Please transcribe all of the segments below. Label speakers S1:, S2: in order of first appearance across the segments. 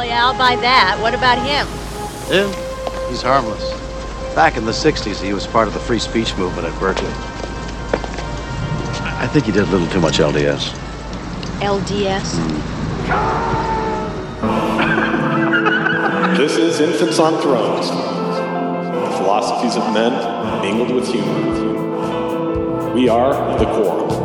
S1: Well, yeah, I'll buy that. What about him?
S2: Him? He's harmless. Back in the 60s, he was part of the free speech movement at Berkeley. I think he did a little too much LDS.
S1: LDS? Hmm.
S3: This is Infants on Thrones. The philosophies of men mingled with humor. We are the Quorum.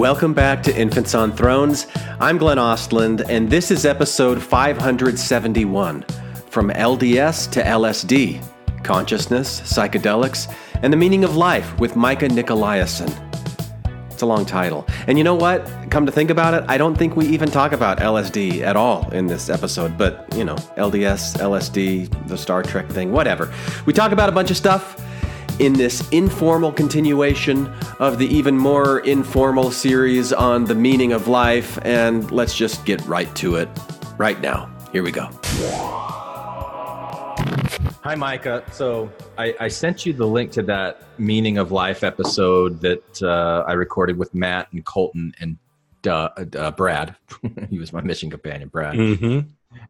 S4: Welcome back to Infants on Thrones. I'm Glenn Ostlund, and this is episode 571 From LDS to LSD Consciousness, Psychedelics, and the Meaning of Life with Micah Nickolaisen. It's a long title. And you know what? Come to think about it, I don't think we even talk about LSD at all in this episode, but you know, LDS, LSD, the Star Trek thing, whatever. We talk about a bunch of stuff in this informal continuation of the even more informal series on the meaning of life, and let's just get right to it right now. Here we go. Hi, Micah. So I, I sent you the link to that meaning of life episode that uh, I recorded with Matt and Colton and uh, uh, Brad. he was my mission companion, Brad.
S5: hmm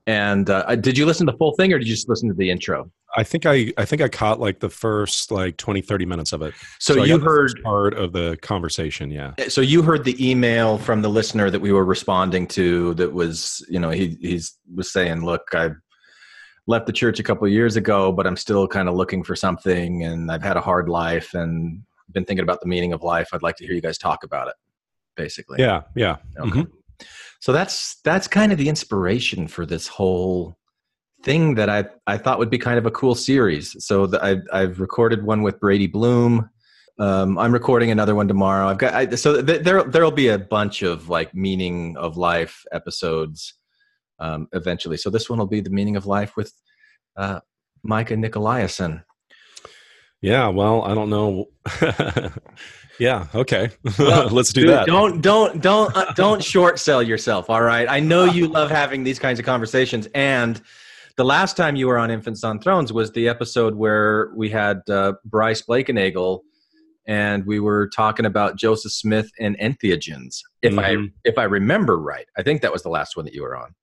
S4: And uh, did you listen to the full thing, or did you just listen to the intro?
S5: I think I I think I caught like the first like 20 30 minutes of it.
S4: So,
S5: I
S4: you
S5: got the first
S4: heard
S5: part of the conversation, yeah.
S4: so you heard the email from the listener that we were responding to that was you know he he's was saying look i left the church a couple of years ago but i'm still kind of looking for something and i've had a hard life and been thinking about the meaning of life i'd like to hear you guys talk about it basically
S5: Yeah, yeah.
S4: Okay.
S5: Mhm.
S4: So that's that's kind of the inspiration for this whole thing that I I thought would be kind of a cool series. So the, I I've recorded one with Brady Bloom. Um, I'm recording another one tomorrow. I've got I, so th- there there'll be a bunch of like meaning of life episodes um, eventually. So this one will be the meaning of life with uh, Micah Nickolaisen.
S5: Yeah, well, I don't know. yeah, okay.
S4: Well,
S5: Let's do
S4: Dude,
S5: that.
S4: Don't don't don't uh, don't short sell yourself. All right. I know you love having these kinds of conversations, and the last time you were on Infants on Thrones was the episode where we had uh, Bryce Blankenagel, and we were talking about Joseph Smith and entheogens. If I
S5: Mhm.
S4: if I remember right, I think that was the last one that you were on.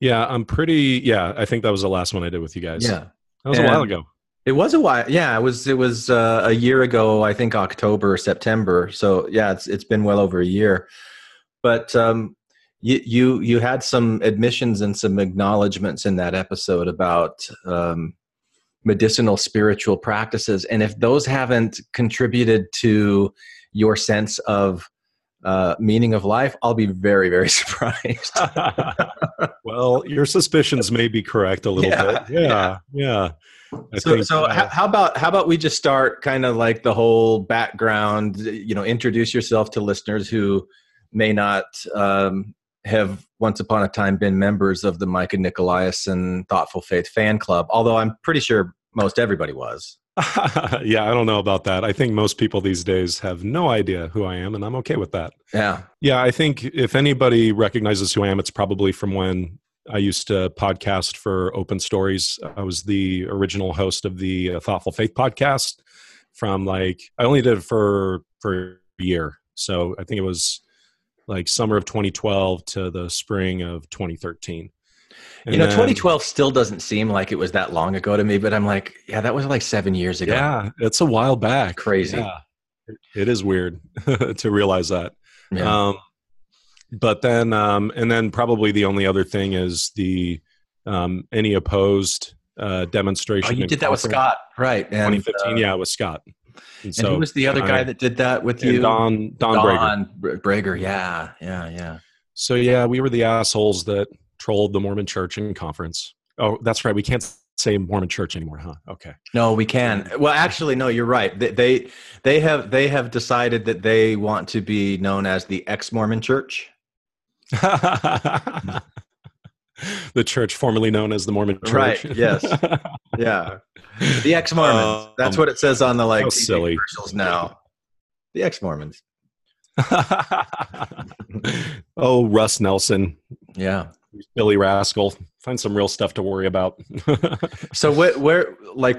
S5: Yeah, I'm pretty yeah, I think that was the last one I did with you guys. Yeah, that was a while ago.
S4: It was a while. Yeah, it was. It was uh, a year ago. I think October, or September. So yeah, it's it's been well over a year. But um, you you you had some admissions and some acknowledgments in that episode about um, medicinal spiritual practices, and if those haven't contributed to your sense of uh, meaning of life, I'll be very very surprised.
S5: well, your suspicions may be correct a little
S4: Yeah,
S5: bit. Yeah, yeah. I
S4: so,
S5: think,
S4: so
S5: uh,
S4: how, about how about we just start kind of like the whole background you know introduce yourself to listeners who may not um, have once upon a time been members of the micah nickolaisen thoughtful faith fan club although i'm pretty sure most everybody was
S5: yeah, I don't know about that. I think most people these days have no idea who I am, and I'm okay with that.
S4: yeah
S5: Yeah, I think if anybody recognizes who I am, it's probably from when I used to podcast for Open Stories. I was the original host of the uh, Thoughtful Faith podcast. From like, I only did it for for a year, so I think it was like summer of 2012 to the spring of 2013.
S4: you know
S5: then-
S4: 2012 still doesn't seem like it was that long ago to me but i'm like yeah that was like seven years ago
S5: Yeah, it's a while back.
S4: Crazy.
S5: Yeah. It is weird to realize that.
S4: Yeah.
S5: Um, but then, um, and then probably the only other thing is the um, any opposed uh, demonstration.
S4: oh you did that with scott right and,
S5: 2015.
S4: uh,
S5: yeah, with Scott. And,
S4: and who was the other
S5: I-
S4: guy that did that with you
S5: Don Don, Brager.
S4: Don Br- Brager, yeah yeah yeah
S5: So yeah, we were the assholes that trolled the Mormon Church in conference. Oh, that's right. We can't say Mormon Church anymore, huh? Okay.
S4: No, we can. Well, actually, no. You're right. They, they they have they have decided that they want to be known as the ex Mormon Church.
S5: the church formerly known as the Mormon Church.
S4: Right, yes. Yeah, the ex Mormons.
S5: Um,
S4: That's what it says on the like
S5: silly.
S4: commercials now. The ex Mormons.
S5: oh, Russ Nelson,
S4: Yeah.
S5: Billy Rascal. Find some real stuff to worry about.
S4: So where, where like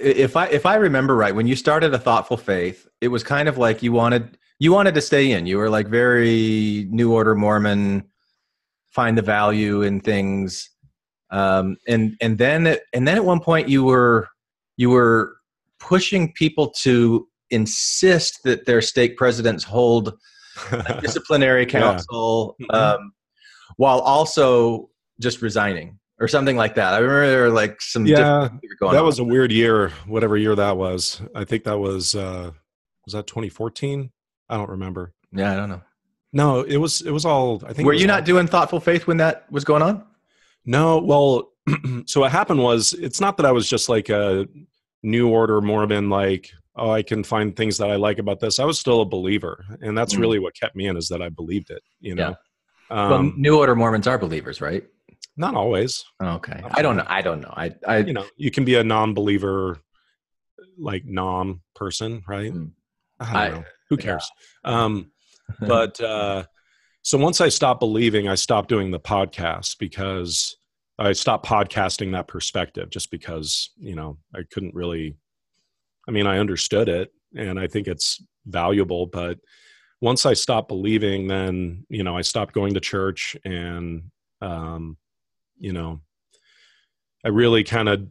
S4: if I if I remember right, when you started a thoughtful faith, it was kind of like you wanted you wanted to stay in. You were like very New Order Mormon, find the value in things, um, and and then and then at one point you were you were pushing people to insist that their stake presidents hold a disciplinary council
S5: Mhm.
S4: um, while also just resigning or something like that. I remember there were like some
S5: Yeah,
S4: different things going
S5: that
S4: on.
S5: was a weird year, whatever year that was. I think that was uh was that 2014? I don't remember.
S4: yeah, I don't know.
S5: No, it was it was all I think
S4: Were you
S5: all-
S4: not doing thoughtful faith when that was going on?
S5: No, well, so what happened was it's not that I was just like a new order Mormon, like, oh, I can find things that I like about this. I was still a believer. And that's
S4: Mm.
S5: really what kept me in is that I believed it, you know.
S4: well,
S5: Um,
S4: New Order Mormons are believers, right?
S5: not always.
S4: Okay, I don't know. I don't know. I, I
S5: You know, you can be a non believer, like non person, right?
S4: Mm.
S5: I don't
S4: I-
S5: Who
S4: yeah.
S5: cares? Um, but uh, so once I stopped believing, I stopped doing the podcast because I stopped podcasting that perspective just because, you know, I couldn't really, I mean, I understood it and I think it's valuable, but once I stopped believing, then, you know, I stopped going to church and, um, you know, I really kind of,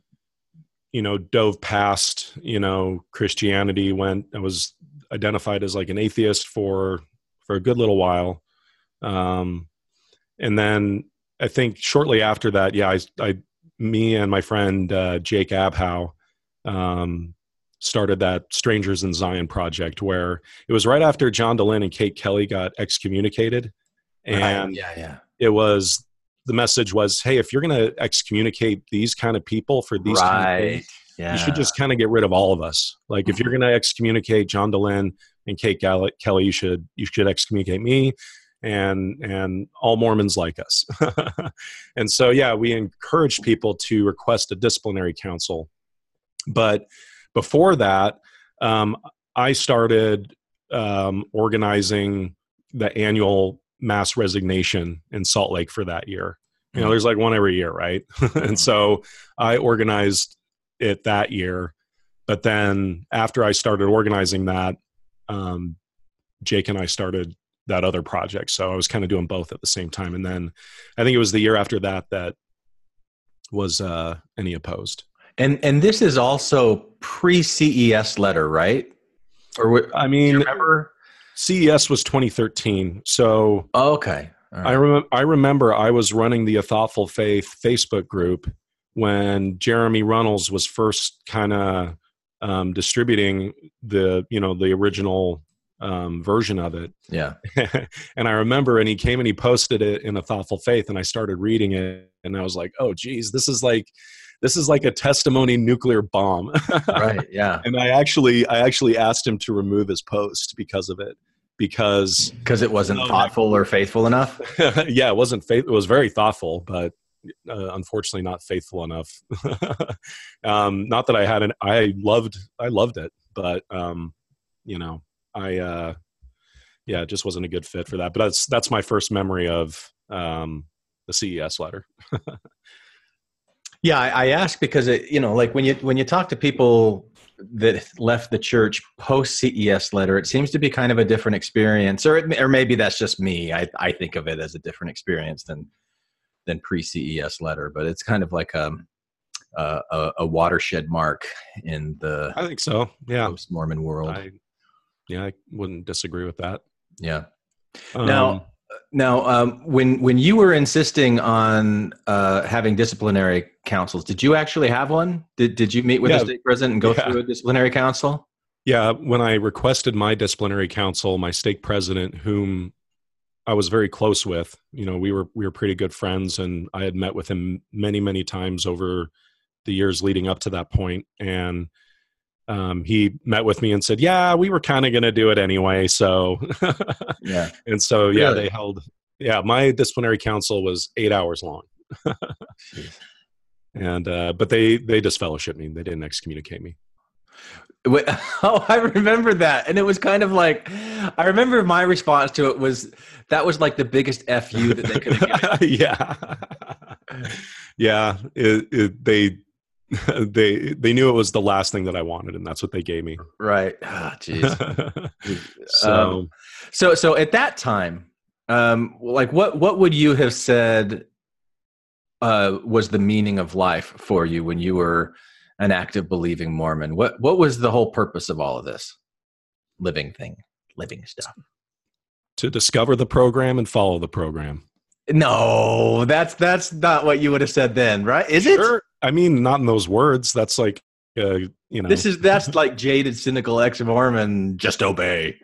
S5: you know, dove past, you know, Christianity, went, I was identified as like an atheist for for a good little while. Um and then i think shortly after that yeah i, I me and my friend uh, jake abhow um started that strangers in zion project where it was right after john dehlin and kate kelly got excommunicated. And
S4: yeah, yeah,
S5: it was the message was hey if you're going to excommunicate these kind of people for these kind of
S4: right.
S5: things,
S4: Yeah,
S5: you should just kind of get rid of all of us. Like if you're going to excommunicate John Dehlin and Kate Kelly, you should you should excommunicate me and and all Mormons like us. and so yeah, we encourage people to request a disciplinary council. But before that, um, I started um, organizing the annual mass resignation in Salt Lake for that year. You know,
S4: Mhm.
S5: there's like one every year, right? and so I organized it that year. But then after I started organizing that, um, Jake and I started that other project. So I was kind of doing both at the same time. And then I think it was the year after that that was uh, any opposed.
S4: And and this is also pre CES letter, right? Or what,
S5: I mean,
S4: remember?
S5: CES was 2013. So
S4: Oh, okay, right.
S5: I, rem- I remember I was running the A Thoughtful Faith Facebook group when Jeremy Runnells was first kind of um, distributing the you know the original um, version of it,
S4: yeah,
S5: and I remember and he came and he posted it in A Thoughtful Faith, and I started reading it, and I was like, oh geez, this is like this is like a testimony nuclear bomb.
S4: right, yeah,
S5: and I actually I actually asked him to remove his post because of it because
S4: because it wasn't
S5: No,
S4: thoughtful or faithful enough.
S5: yeah, it wasn't faith. It was very thoughtful, but uh, unfortunately not faithful enough. um, not that I had an. I loved. I loved it, but um, you know, I uh, yeah, it just wasn't a good fit for that. But that's that's my first memory of um, the CES letter.
S4: Yeah, I, I ask because it, you know, like when you when you talk to people that left the church post CES letter, it seems to be kind of a different experience, or it, or maybe that's just me. I I think of it as a different experience than than pre CES letter, but it's kind of like um, a, a a watershed mark in the
S5: I think so. Yeah,
S4: post Mormon world.
S5: I yeah, I wouldn't disagree with that.
S4: yeah.
S5: Um,
S4: Now, now, um, when when you were insisting on uh, having disciplinary councils, did you actually have one? Did Did you meet with
S5: Yeah.
S4: the stake president and go
S5: Yeah.
S4: through a disciplinary council?
S5: Yeah, when I requested my disciplinary council, my stake president, whom I was very close with, you know, we were we were pretty good friends, and I had met with him many many times over the years leading up to that point, and um, he met with me and said, "Yeah, we were kind of going to do it anyway." So,
S4: Yeah.
S5: and so yeah,
S4: Really?
S5: they held. Yeah, my disciplinary council was eight hours long, and uh, but they they disfellowshipped me. They didn't excommunicate me.
S4: Wait, oh, I remember that, and it was kind of like, I remember my response to it was that was like the biggest fu that they could have given.
S5: yeah yeah it, it, they they they knew it was the last thing that I wanted, and that's what they gave me.
S4: Right. Ah, jeez.
S5: so
S4: Um, so so at that time, um, like what what would you have said uh, was the meaning of life for you when you were an active believing Mormon? What what was the whole purpose of all of this living thing, living stuff?
S5: to discover the program and follow the program.
S4: No, that's that's not what you would have said then, right? Is it?
S5: I mean, not in those words. That's like, uh, you know,
S4: This is that's like jaded, cynical ex-Mormon. Just obey.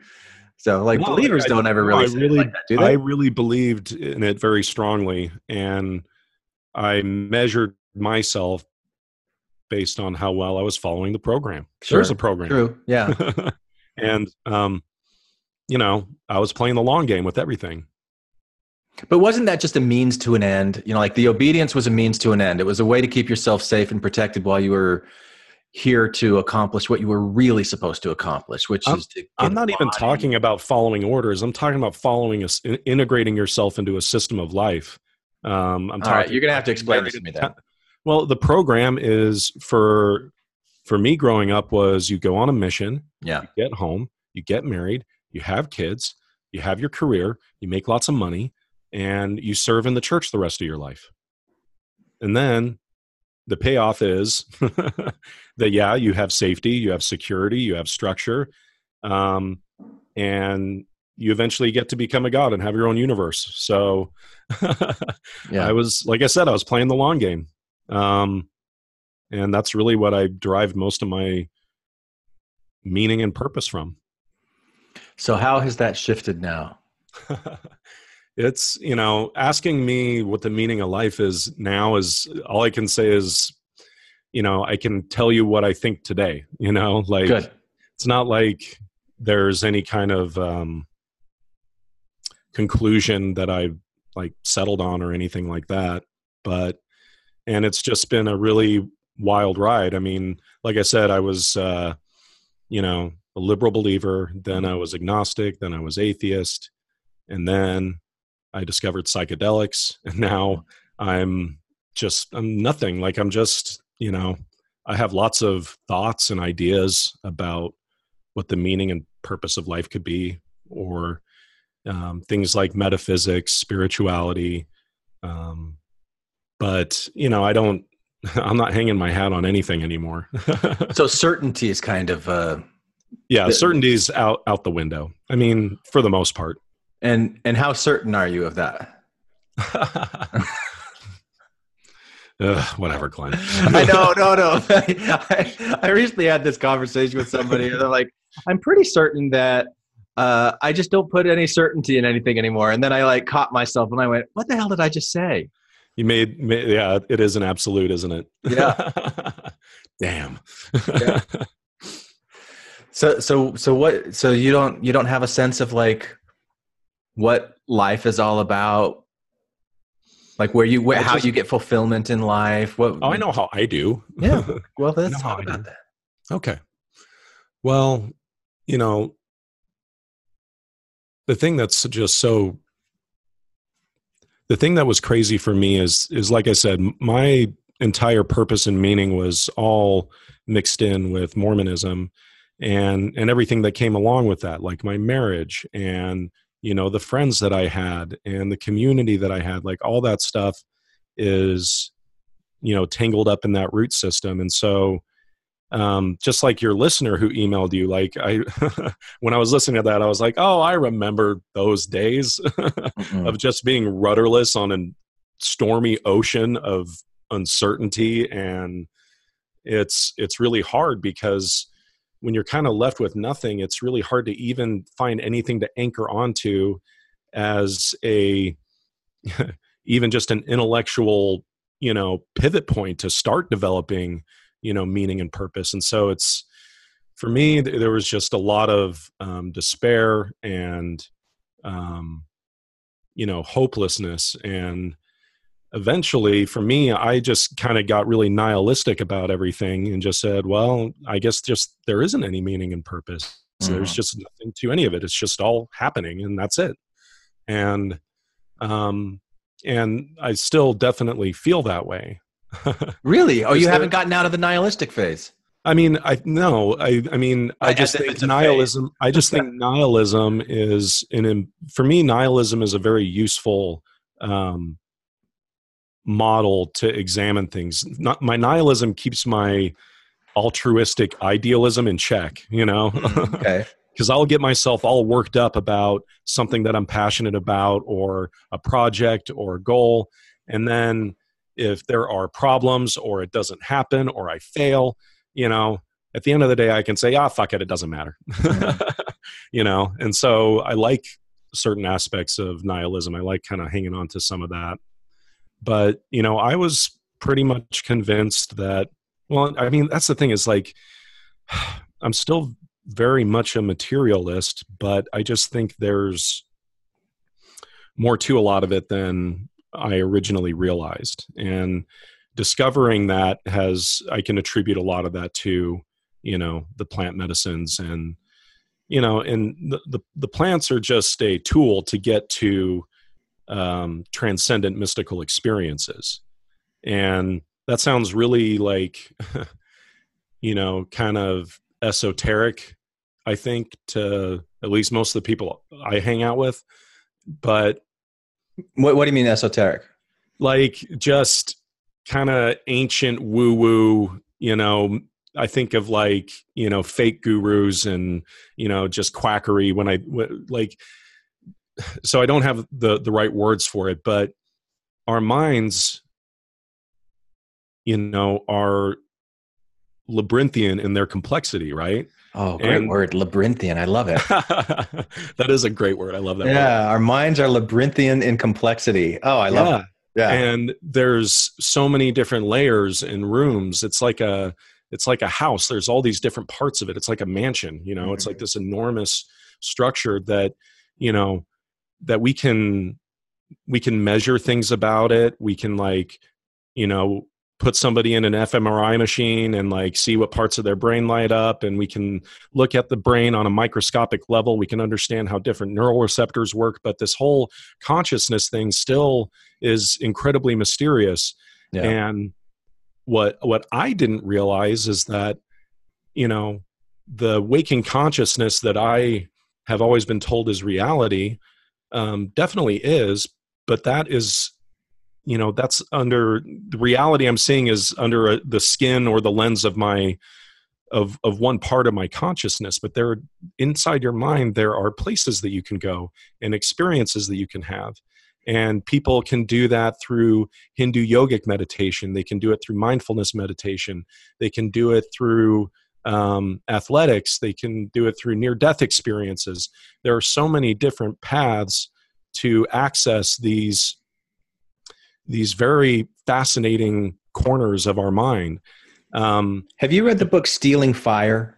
S4: So, like
S5: No,
S4: believers
S5: I-
S4: don't ever really,
S5: I really-
S4: like that, do
S5: I really believed in it very strongly, and I measured myself based on how well I was following the program. There's
S4: Sure.
S5: a program,
S4: True. Yeah.
S5: and um, you know, I was playing the long game with everything.
S4: But wasn't that just a means to an end? You know, like the obedience was a means to an end. It was a way to keep yourself safe and protected while you were here to accomplish what you were really supposed to accomplish, which
S5: I'm-
S4: is to.
S5: I'm not even talking about following orders. I'm talking about following us, integrating yourself into a system of life. Um, I'm
S4: All right,
S5: talking
S4: you're gonna have to explain this to me then.
S5: Well, the program is for for me growing up was you go on a mission,
S4: Yeah.
S5: you get home, you get married, you have kids, you have your career, you make lots of money, and you serve in the church the rest of your life. And then the payoff is that yeah, you have safety, you have security, you have structure, um, and you eventually get to become a god and have your own universe. So
S4: Yeah.
S5: I was like I said, I was playing the long game. Um, and that's really what I derived most of my meaning and purpose from.
S4: so how has that shifted now?
S5: it's you know asking me what the meaning of life is now is all i can say is you know i can tell you what i think today you know like
S4: Good.
S5: it's not like there's any kind of um conclusion that i've like settled on or anything like that but and it's just been a really wild ride. I mean like i said i was uh you know a liberal believer then i was agnostic then i was atheist and then i discovered psychedelics and now i'm just i'm nothing. Like i'm just you know i have lots of thoughts and ideas about what the meaning and purpose of life could be or um, things like metaphysics spirituality um, but you know i don't i'm not hanging my hat on anything anymore
S4: So certainty is kind of uh
S5: yeah
S4: The-
S5: certainty's out out the window i mean for the most part
S4: and and how certain are you of that?
S5: Ugh, whatever glenn
S4: I know, no, no. I, I recently had this conversation with somebody, and they're like, "I'm pretty certain that uh, I just don't put any certainty in anything anymore." And then I like caught myself, and I went, "What the hell did I just say?"
S5: You made, ma- yeah, it is an absolute, isn't it?
S4: Yeah.
S5: Damn.
S4: Yeah. So, so, so what? So you don't you don't have a sense of like what life is all about, like where you where, how
S5: just-
S4: you get fulfillment in life. What?
S5: oh, I know how I do.
S4: Yeah. Well, let's
S5: how
S4: talk
S5: I
S4: about that.
S5: Okay. Well, you know, the thing that's just so the thing that was crazy for me is is like I said, my entire purpose and meaning was all mixed in with Mormonism and and everything that came along with that, like my marriage and you know the friends that I had and the community that I had, like all that stuff is you know tangled up in that root system. And so um, just like your listener who emailed you like i when i was listening to that i was like oh i remember those days
S4: Mm-mm.
S5: of just being rudderless on a stormy ocean of uncertainty and it's it's really hard because when you're kind of left with nothing it's really hard to even find anything to anchor onto as a even just an intellectual you know pivot point to start developing you know meaning and purpose. And so it's for me there was just a lot of um, despair and um, you know hopelessness. And eventually for me i just kind of got really nihilistic about everything and just said well i guess just there isn't any meaning and purpose. There's
S4: Mhm.
S5: just nothing to any of it. It's just all happening and that's it. And um and i still definitely feel that way
S4: Really? Oh, you haven't gotten out of the nihilistic phase.
S5: I mean, I no, I I mean, I
S4: As
S5: just think nihilism. I just think nihilism is an for me. Nihilism is a very useful um, model to examine things. Not my nihilism keeps my altruistic idealism in check. You know,
S4: Okay.
S5: because I'll get myself all worked up about something that I'm passionate about or a project or a goal. And then if there are problems or it doesn't happen or I fail, you know, at the end of the day, I can say, ah, fuck it, it doesn't matter. you know, and so I like certain aspects of nihilism. I like kind of hanging on to some of that. But, you know, I was pretty much convinced that, well, I mean, that's the thing is like, I'm still very much a materialist, but I just think there's more to a lot of it than I originally realized. And discovering that has, I can attribute a lot of that to, you know, the plant medicines and, you know, and the, the, the plants are just a tool to get to um, transcendent mystical experiences. And that sounds really like, you know, kind of esoteric, I think, to at least most of the people I hang out with. But
S4: What, what do you mean esoteric?
S5: like just kind of ancient woo woo, you know. I think of like, you know, fake gurus and, you know, just quackery when I like, so I don't have the, the right words for it, but our minds, you know, are labyrinthian in their complexity, right?
S4: Oh, great
S5: And-
S4: word, labyrinthian. I love it.
S5: that is a great word. I love that word.
S4: yeah, our minds are labyrinthian in complexity. Oh, I love
S5: Yeah.
S4: it. Yeah.
S5: and there's so many different layers and rooms it's like a it's like a house there's all these different parts of it it's like a mansion you know it's like mm-hmm. this enormous structure that you know that we can we can measure things about it we can like you know put somebody in an fMRI machine and like see what parts of their brain light up and we can look at the brain on a microscopic level we can understand how different neural receptors work but this whole consciousness thing still is incredibly mysterious
S4: Yeah.
S5: and what what i didn't realize is that you know the waking consciousness that i have always been told is reality um, definitely is but that is you know that's under the reality i'm seeing is under a, the skin or the lens of my of of one part of my consciousness but there inside your mind there are places that you can go and experiences that you can have. And people can do that through hindu yogic meditation. They can do it through mindfulness meditation. They can do it through um, athletics. They can do it through near death experiences. There are so many different paths to access these these very fascinating corners of our mind. Um,
S4: Have you read the book Stealing Fire?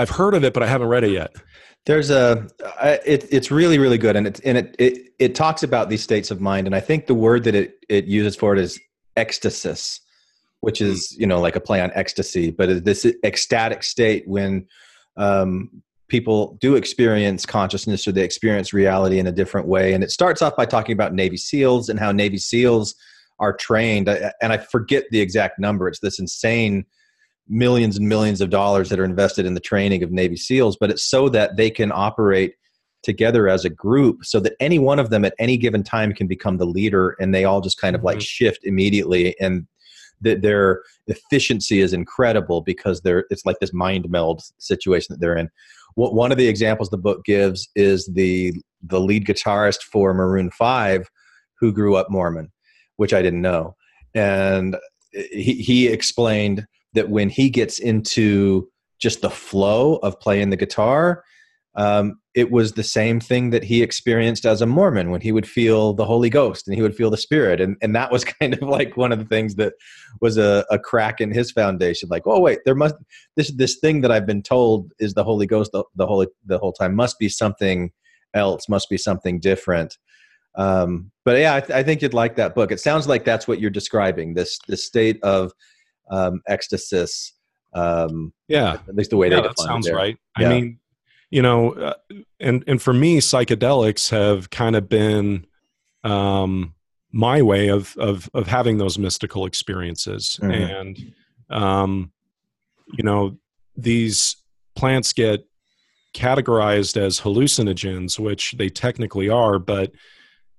S5: i've heard of it but i haven't read it yet.
S4: There's a it, it's really really good, and it and it, it it talks about these states of mind, and I think the word that it it uses for it is ecstasis, which is you know like a play on ecstasy, but this ecstatic state when um, people do experience consciousness or they experience reality in a different way, and it starts off by talking about Navy SEALs and how Navy SEALs are trained, and I forget the exact number. It's this insane millions and millions of dollars that are invested in the training of Navy SEALs, but it's so that they can operate together as a group so that any one of them at any given time can become the leader and they all just kind of like
S5: Mhm.
S4: shift immediately and that their efficiency is incredible because they're it's like this mind meld situation that they're in one of the examples the book gives is the the lead guitarist for maroon 5 who grew up mormon which i didn't know. And he, he explained that when he gets into just the flow of playing the guitar, um, it was the same thing that he experienced as a Mormon when he would feel the Holy Ghost and he would feel the Spirit, and and that was kind of like one of the things that was a, a crack in his foundation. Like, oh wait, there must this this thing that I've been told is the Holy Ghost the, the whole the whole time must be something else, must be something different. Um, but yeah, I, th- I think you'd like that book. It sounds like that's what you're describing this this state of um, ecstasis. Um,
S5: yeah
S4: at least the way
S5: yeah, that sounds
S4: it
S5: right.
S4: Yeah.
S5: I mean, you know, uh, and and for me, psychedelics have kind of been um, my way of of of having those mystical experiences
S4: Mhm.
S5: and um you know these plants get categorized as hallucinogens which they technically are but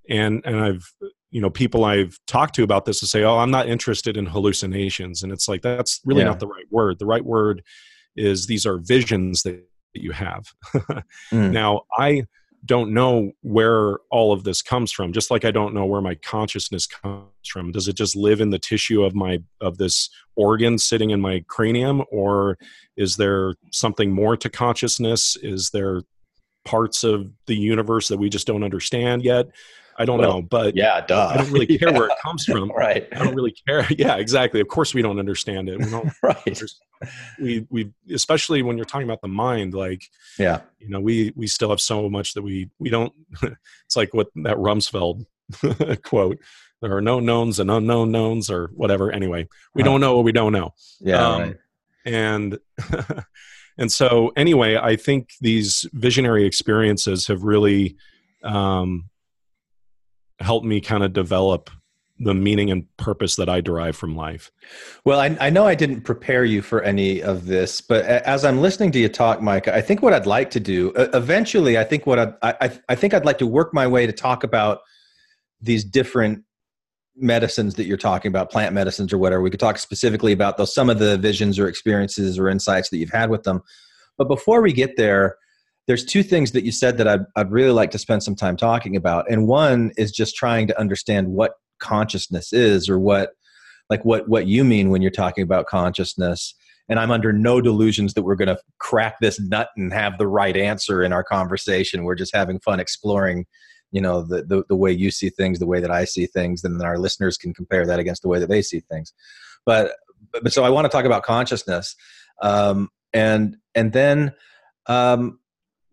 S5: and and i've you know people i've talked to about this to say oh i'm not interested in hallucinations and it's like that's really
S4: Yeah.
S5: not the right word the right word is these are visions that you have.
S4: Mm.
S5: now i don't know where all of this comes from just like i don't know where my consciousness comes from. Does it just live in the tissue of my of this organ sitting in my cranium or is there something more to consciousness? Is there parts of the universe that we just don't understand yet i don't
S4: Well,
S5: know but
S4: Yeah, duh.
S5: i don't really care
S4: Yeah.
S5: where it comes from
S4: Right.
S5: i don't really care yeah exactly of course we don't understand it we don't
S4: Right.
S5: we we especially when you're talking about the mind like
S4: Yeah.
S5: you know we we still have so much that we we don't it's like what that rumsfeld quote there are no knowns and unknown knowns or whatever anyway we
S4: Huh.
S5: don't know what we don't know
S4: Yeah.
S5: Um,
S4: right.
S5: and and so anyway i think these visionary experiences have really um helped me kind of develop the meaning and purpose that i derive from life
S4: Well, I, I know I didn't prepare you for any of this, but as I'm listening to you talk, Mike, I think what I'd like to do uh, eventually, I think what I'd, I, I- I think I'd like to work my way to talk about these different medicines that you're talking about, plant medicines or whatever. We could talk specifically about those, some of the visions or experiences or insights that you've had with them. But before we get there, there's two things that you said that I'd, I'd really like to spend some time talking about. And one is just trying to understand what consciousness is or what like what what you mean when you're talking about consciousness. And i'm under no delusions that we're going to crack this nut and have the right answer in our conversation. We're just having fun exploring you know the, the the way you see things the way that i see things and then our listeners can compare that against the way that they see things. But but, so i want to talk about consciousness um and and then um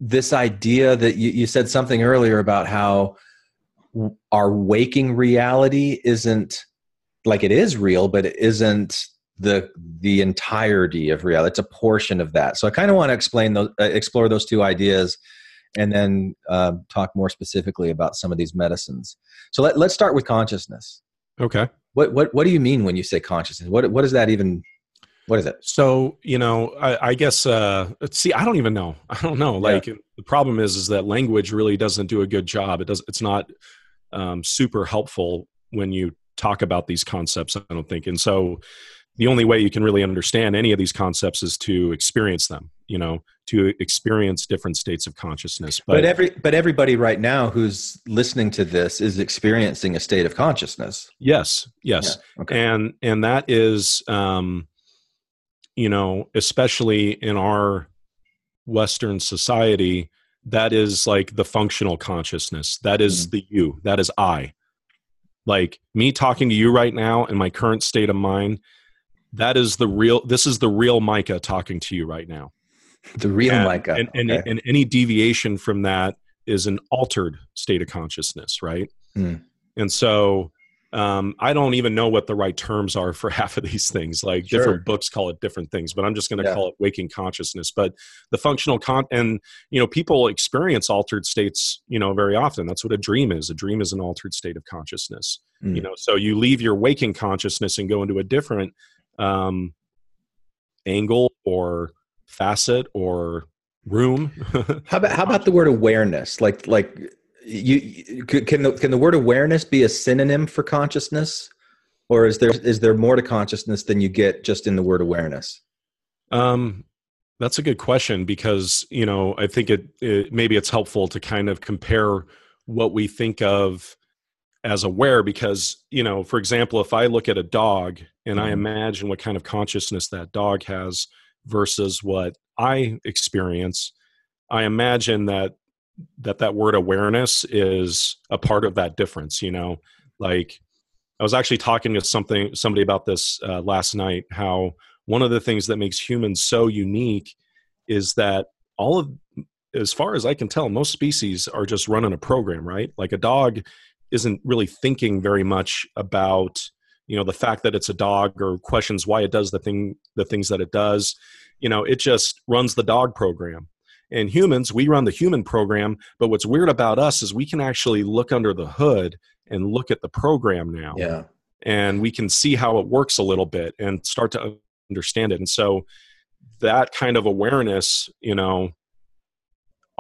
S4: this idea that you, you said something earlier about how our waking reality isn't like it is real but it isn't the the entirety of reality. It's a portion of that. So i kind of want to explain those uh, explore those two ideas and then uh, talk more specifically about some of these medicines. So let, let's start with consciousness.
S5: Okay.
S4: What what what do you mean when you say consciousness? What what does that even what is it
S5: So you know, I, I guess. Uh, see, I don't even know. I don't know. Like the problem is, is that language really doesn't do a good job. It does. It's not um, super helpful when you talk about these concepts. I don't think. And so, the only way you can really understand any of these concepts is to experience them. You know, to experience different states of consciousness.
S4: but, every but everybody right now who's listening to this is experiencing a state of consciousness
S5: yes, yes.
S4: Yeah, okay
S5: and and that is um you know especially in our western society that is like the functional consciousness that is the you that is i like me talking to you right now in my current state of mind that is the real this is the real micah talking to you right now
S4: the real
S5: and,
S4: Micah.
S5: and, and,
S4: okay.
S5: and any deviation from that is an altered state of consciousness right
S4: Hmm.
S5: and so um, i don't even know what the right terms are for half of these things like
S4: Sure.
S5: different books call it different things but i'm just going to
S4: Yeah.
S5: call it waking consciousness but the functional con and you know people experience altered states you know very often that's what a dream is a dream is an altered state of consciousness
S4: Hmm.
S5: you know so you leave your waking consciousness and go into a different um, angle or facet or room
S4: How about how about the word awareness? Like like you, can the, can the word awareness be a synonym for consciousness, or is there is there more to consciousness than you get just in the word awareness?
S5: Um, that's a good question because you know I think it, it maybe it's helpful to kind of compare what we think of as aware because you know for example if I look at a dog and I
S4: Mhm.
S5: imagine what kind of consciousness that dog has versus what I experience, I imagine that that that word awareness is a part of that difference. You know, like I was actually talking to something somebody about this uh, last night. How one of the things that makes humans so unique is that all of as far as i can tell most species are just running a program right like a dog isn't really thinking very much about you know the fact that it's a dog or questions why it does the thing the things that it does you know it just runs the dog program and humans we run the human program but what's weird about us is we can actually look under the hood and look at the program now
S4: Yeah.
S5: and we can see how it works a little bit and start to understand it and so that kind of awareness you know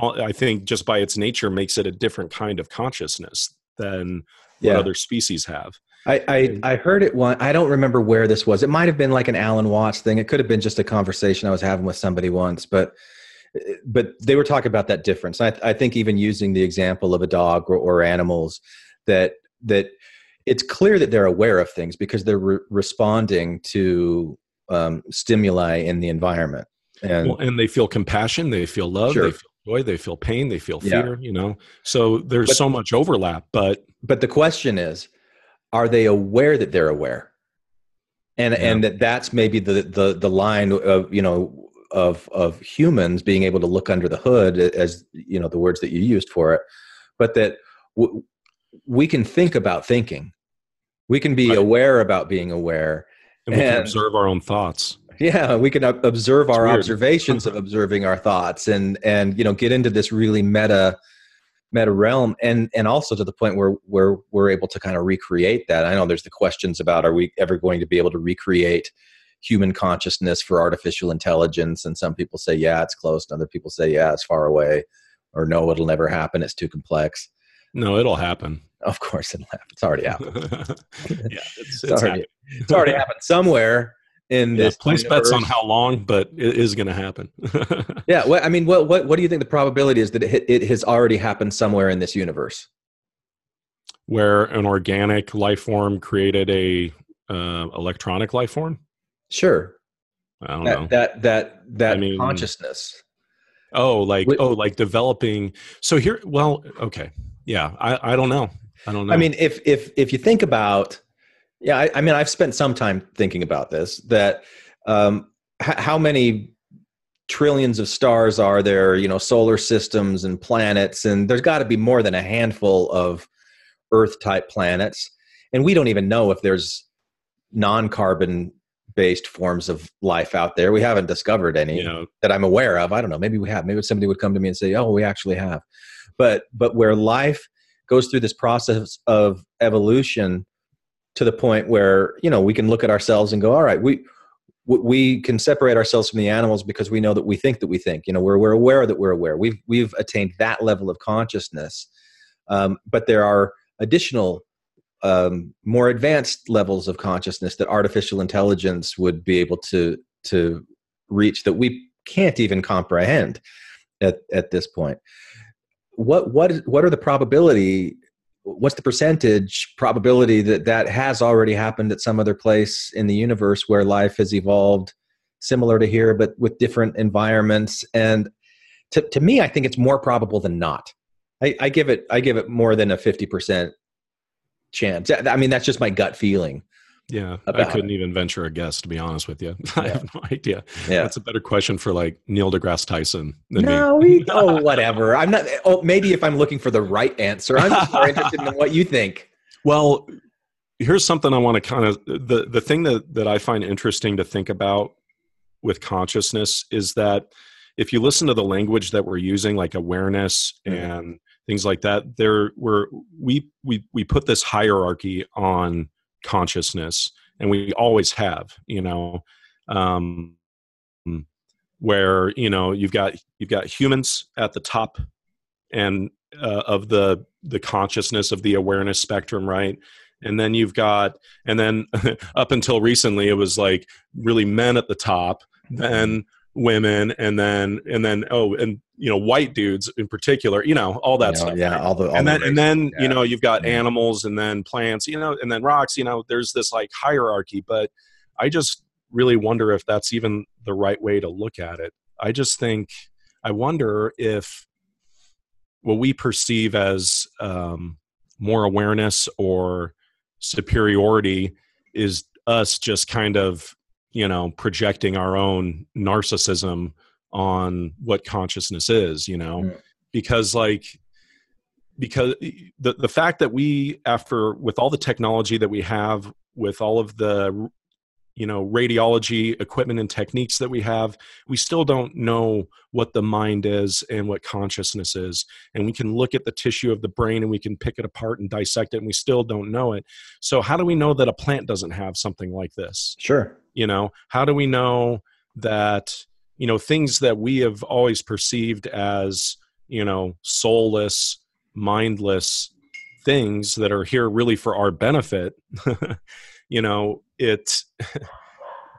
S5: i think just by its nature makes it a different kind of consciousness than what other species have
S4: I, I, I heard it one. I don't remember where this was. It might have been like an Alan Watts thing. It could have been just a conversation I was having with somebody once, but but they were talking about that difference. I, I think even using the example of a dog or, or animals, that that it's clear that they're aware of things because they're re- responding to um, stimuli in the environment. And
S5: well, and they feel compassion they feel love
S4: Sure.
S5: they feel joy they feel pain they feel
S4: Yeah.
S5: fear you know so there's
S4: But-
S5: so much overlap but
S4: but the question is are they aware that they're aware and
S5: Yeah.
S4: and that that's maybe the the the line of you know of of humans being able to look under the hood as you know the words that you used for it but that w- we can think about thinking. We can be
S5: Right.
S4: aware about being aware.
S5: And we can observe our own thoughts.
S4: Yeah we can ob- observe our
S5: weird.
S4: observations of observing our thoughts and and you know get into this really meta meta realm. And and also to the point where where we're able to kind of recreate that. I know there's the questions about are we ever going to be able to recreate human consciousness for artificial intelligence and some people say yeah it's close and other people say yeah it's far away or no it'll never happen it's too complex.
S5: No it'll happen.
S4: Of course it'll happen. It's already happened.
S5: Yeah it's,
S4: it's,
S5: it's
S4: already,
S5: happening.
S4: it's already happened somewhere in
S5: yeah,
S4: this
S5: place bets on how long but it is going to happen.
S4: Yeah, well, I mean, what what what do you think the probability is that it, it has already happened somewhere in this universe?
S5: where an organic life form created a uh, electronic life form
S4: Sure,
S5: i don't know
S4: that that that that
S5: I mean-
S4: consciousness.
S5: oh like oh like developing so here well okay yeah i i don't know i don't know
S4: I mean, if if if you think about, yeah, I, I mean, I've spent some time thinking about this. That um, h- how many trillions of stars are there? You know, solar systems and planets, and there's got to be more than a handful of Earth type planets, and we don't even know if there's non-carbon based forms of life out there. We haven't discovered any
S5: you know
S4: that I'm aware of. I don't know. Maybe we have. Maybe somebody would come to me and say, "Oh, we actually have." But but where life goes through this process of evolution to the point where you know we can look at ourselves and go, "All right, we we can separate ourselves from the animals because we know that we think that we think. You know, we're we're aware that we're aware. We've we've attained that level of consciousness. Um, but there are additional um, more advanced levels of consciousness that artificial intelligence would be able to to reach that we can't even comprehend at at this point. What what what are the probability? What's the percentage probability that that has already happened at some other place in the universe where life has evolved similar to here, but with different environments? And to to me, I think it's more probable than not. I, I give it I give it more than a fifty percent chance. I mean, that's just my gut feeling.
S5: yeah i couldn't even venture a guess to be honest with you i
S4: Yeah.
S5: have no idea
S4: Yeah.
S5: that's a better question for like neil degrasse tyson than me
S4: No, we, oh, whatever. I'm not. Oh, maybe if I'm looking for the right answer, I'm more interested in what you think.
S5: Well, here's something I want to kind of the the thing that that I find interesting to think about with consciousness is that if you listen to the language that we're using, like awareness
S4: Mhm.
S5: and things like that, there we're we we we put this hierarchy on consciousness, and we always have, you know. Um, where you know you've got you've got humans at the top and uh, of the the consciousness of the awareness spectrum right and then you've got and then up until recently it was like really men at the top then women and then and then oh and you know white dudes in particular you know all that
S4: You know,
S5: stuff
S4: yeah,
S5: right?
S4: all the all
S5: and
S4: the
S5: then and then
S4: yeah.
S5: you know you've got
S4: Yeah.
S5: animals and then plants you know and then rocks you know there's this like hierarchy but i just really wonder if that's even the right way to look at it i just think i wonder if what we perceive as um, more awareness or superiority is us just kind of you know projecting our own narcissism on what consciousness is you know? Because like because the the fact that we after with all the technology that we have with all of the you know radiology equipment and techniques that we have we still don't know what the mind is and what consciousness is. And we can look at the tissue of the brain and we can pick it apart and dissect it and we still don't know it. So how do we know that a plant doesn't have something like this?
S4: Sure.
S5: you know how do we know that you know things that we have always perceived as you know soulless mindless things that are here really for our benefit you know it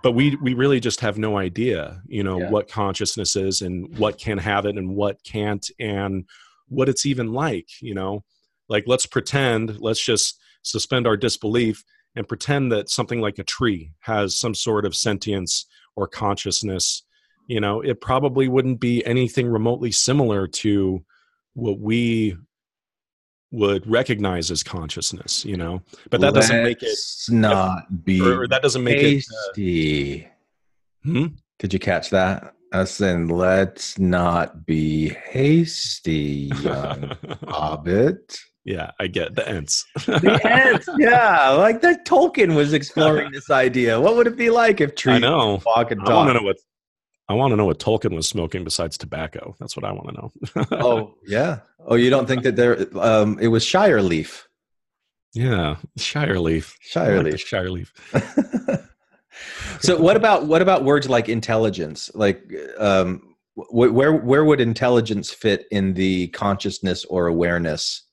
S5: but we we really just have no idea you know
S4: Yeah.
S5: what consciousness is and what can have it and what can't and what it's even like you know like let's pretend let's just suspend our disbelief and pretend that something like a tree has some sort of sentience or consciousness you know it probably wouldn't be anything remotely similar to what we would recognize as consciousness you know but that doesn't make it
S4: Let's not be
S5: or, that doesn't make it uh,
S4: hasty.
S5: hmm?
S4: Did you catch that? I was let's not be hasty, young hobbit.
S5: yeah i get the ents
S4: The ants, yeah, like that Tolkien was exploring this idea. What would it be like if trees
S5: i know
S4: walk and
S5: i want to know what i want to know what tolkien was smoking besides tobacco that's what i want to know
S4: Oh, yeah. Oh, you don't think that there? Um, it was Shire Leaf.
S5: yeah shire leaf
S4: Shire
S5: like
S4: Leaf.
S5: shire leaf
S4: so what about what about words like intelligence like um wh- where where would intelligence fit in the consciousness or awareness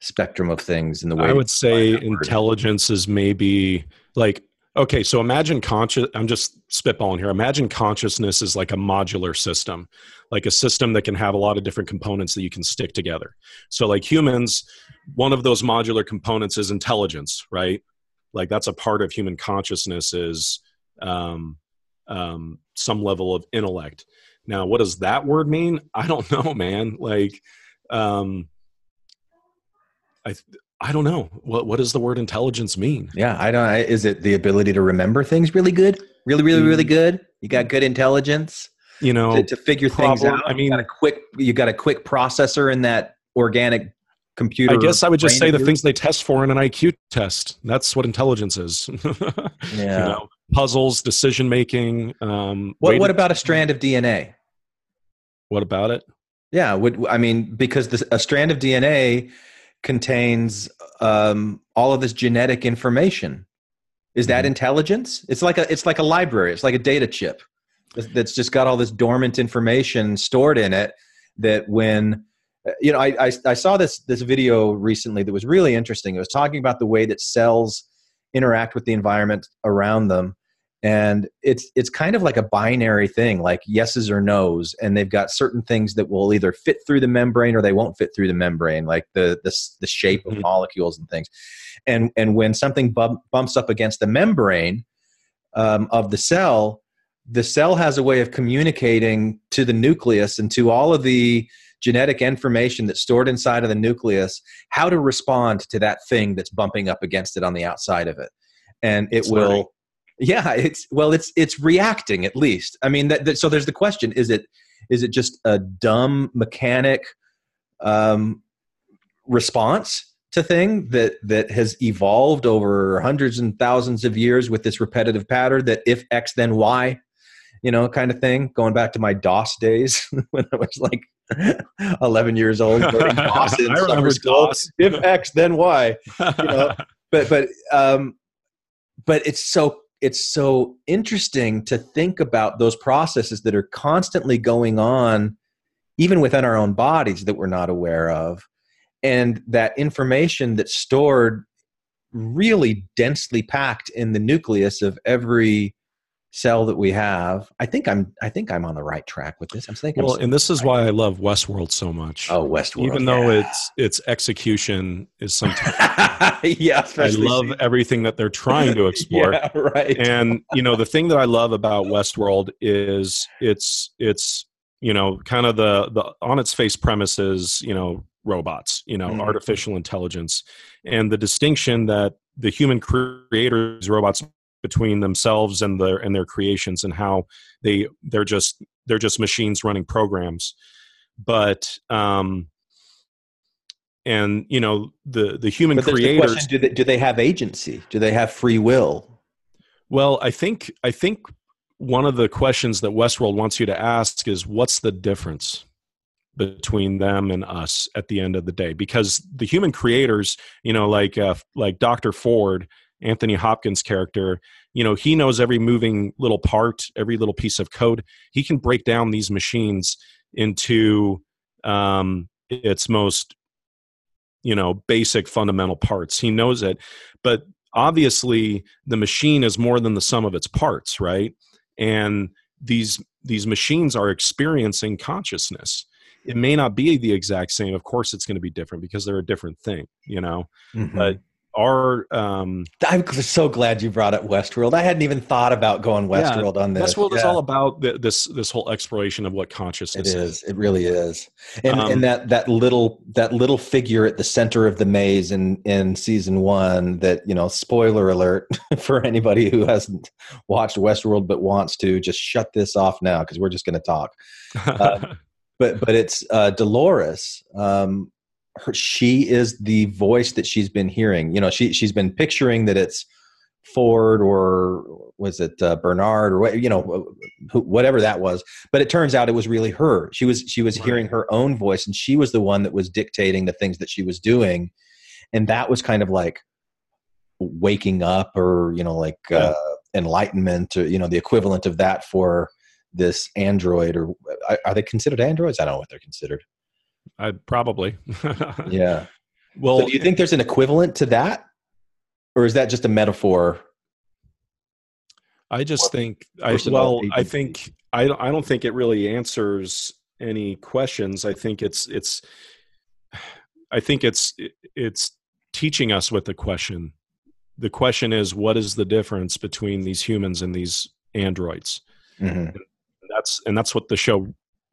S4: spectrum of things in the way
S5: I would say intelligence is maybe like okay, so imagine conscious I'm just spitballing here. Imagine consciousness is like a modular system, like a system that can have a lot of different components that you can stick together. So like humans, one of those modular components is intelligence, right? Like that's a part of human consciousness is um, um, some level of intellect. Now, what does that word mean? I don't know, man. Like, um, I I don't know. What what does the word intelligence mean?
S4: yeah i don't is it the ability to remember things really good really really really
S5: Mm.
S4: good you got good intelligence
S5: You know,
S4: to, to figure things out
S5: I mean-
S4: you got a quick you got a quick processor in that organic computer
S5: I guess I would just say the things they test for in an IQ test. That's what intelligence is.
S4: Yeah.
S5: You know, puzzles, decision making. Um,
S4: what, what about a strand of dna
S5: what about it?
S4: Yeah, would I mean because this, a strand of DNA contains um, all of this genetic information. Is that
S5: Mhm.
S4: intelligence? It's like a it's like a library. It's like a data chip that's- that's just got all this dormant information stored in it. That when you know, I, I I saw this this video recently that was really interesting. It was talking about the way that cells interact with the environment around them and it's it's kind of like a binary thing like yeses or nos and they've got certain things that will either fit through the membrane or they won't fit through the membrane like the the, the shape of
S5: Mhm.
S4: molecules and things and and when something bump, bumps up against the membrane um, of the cell the cell has a way of communicating to the nucleus and to all of the genetic information that's stored inside of the nucleus how to respond to that thing that's bumping up against it on the outside of it and it will. Yeah it's well it's it's reacting at least i mean that, that so there's the question is it is it just a dumb mechanic um response to thing that that has evolved over hundreds and thousands of years with this repetitive pattern that if x then y you know kind of thing going back to my dos days when i was like 11 years old DOS in
S5: I remember. DOS.
S4: if x then y know, but but um but it's so it's so interesting to think about those processes that are constantly going on even within our own bodies that we're not aware of and that information that's stored really densely packed in the nucleus of every cell that we have i think i'm i think i'm on the right track with this i'm thinking
S5: well, and this is why I love Westworld so much.
S4: oh westworld
S5: Even though
S4: yeah.
S5: its its execution is sometimes
S4: yeah
S5: I love everything that they're trying to explore.
S4: yeah right
S5: and you know the thing that i love about westworld is it's it's you know kind of the the on its face premises you know robots you know
S4: Mhm.
S5: artificial intelligence and the distinction that the human creators robots between themselves and their and their creations and how they they're just they're just machines running programs but um and you know the the human
S4: there's the
S5: creators
S4: question: do they do they have agency? Do they have free will?
S5: Well, I think I think one of the questions that Westworld wants you to ask is what's the difference between them and us at the end of the day? Because the human creators, you know, like uh, like Dr. Ford, Anthony Hopkins' character, you know, he knows every moving little part, every little piece of code. He can break down these machines into um, its most you know basic fundamental parts. He knows it but obviously the machine is more than the sum of its parts right? And these these machines are experiencing consciousness. It may not be the exact same. Of course it's going to be different because they're a different thing you know?
S4: Mhm.
S5: but our um
S4: I'm so glad you brought up Westworld. I hadn't even thought about going
S5: Yeah,
S4: Westworld on this.
S5: Westworld is all about th- this this whole exploration of what consciousness
S4: It is. It really is. And
S5: Um,
S4: and that that little that little figure at the center of the maze in in season one. That you know, spoiler alert for anybody who hasn't watched Westworld but wants to, just shut this off now because we're just going to talk. um, But but it's uh, Dolores. Um, her, she is the voice that she's been hearing. You know, she she's been picturing that it's Ford or was it uh, Bernard or what? You know, whatever that was but it turns out it was really her she was she was
S5: Right.
S4: hearing her own voice and she was the one that was dictating the things that she was doing and that was kind of like waking up or you know like
S5: Yeah.
S4: uh, enlightenment or you know the equivalent of that for this android or are- are they considered androids i don't know what they're considered
S5: I probably
S4: yeah
S5: well
S4: so do you think there's an equivalent to that or is that just a metaphor
S5: I just think I well I think I don't I don't think it really answers any questions. I think it's it's I think it's it's teaching us with the question. The question is what is the difference between these humans and these androids?
S4: Mhm.
S5: That's and that's what the show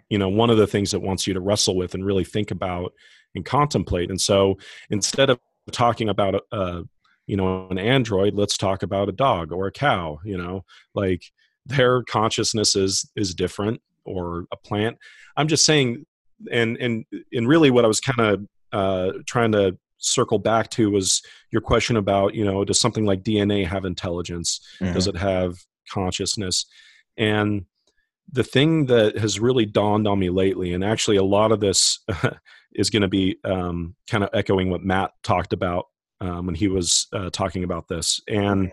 S5: you know one of the things it wants you to wrestle with and really think about and contemplate. And so instead of talking about a, a you know an android let's talk about a dog or a cow you know like their consciousness is is different or a plant i'm just saying and and and really what i was kind of uh trying to circle back to was your question about you know does something like dna have intelligence
S4: Mhm.
S5: does it have consciousness and the thing that has really dawned on me lately and actually a lot of this is going to be um, kind of echoing what matt talked about um, when he was uh, talking about this and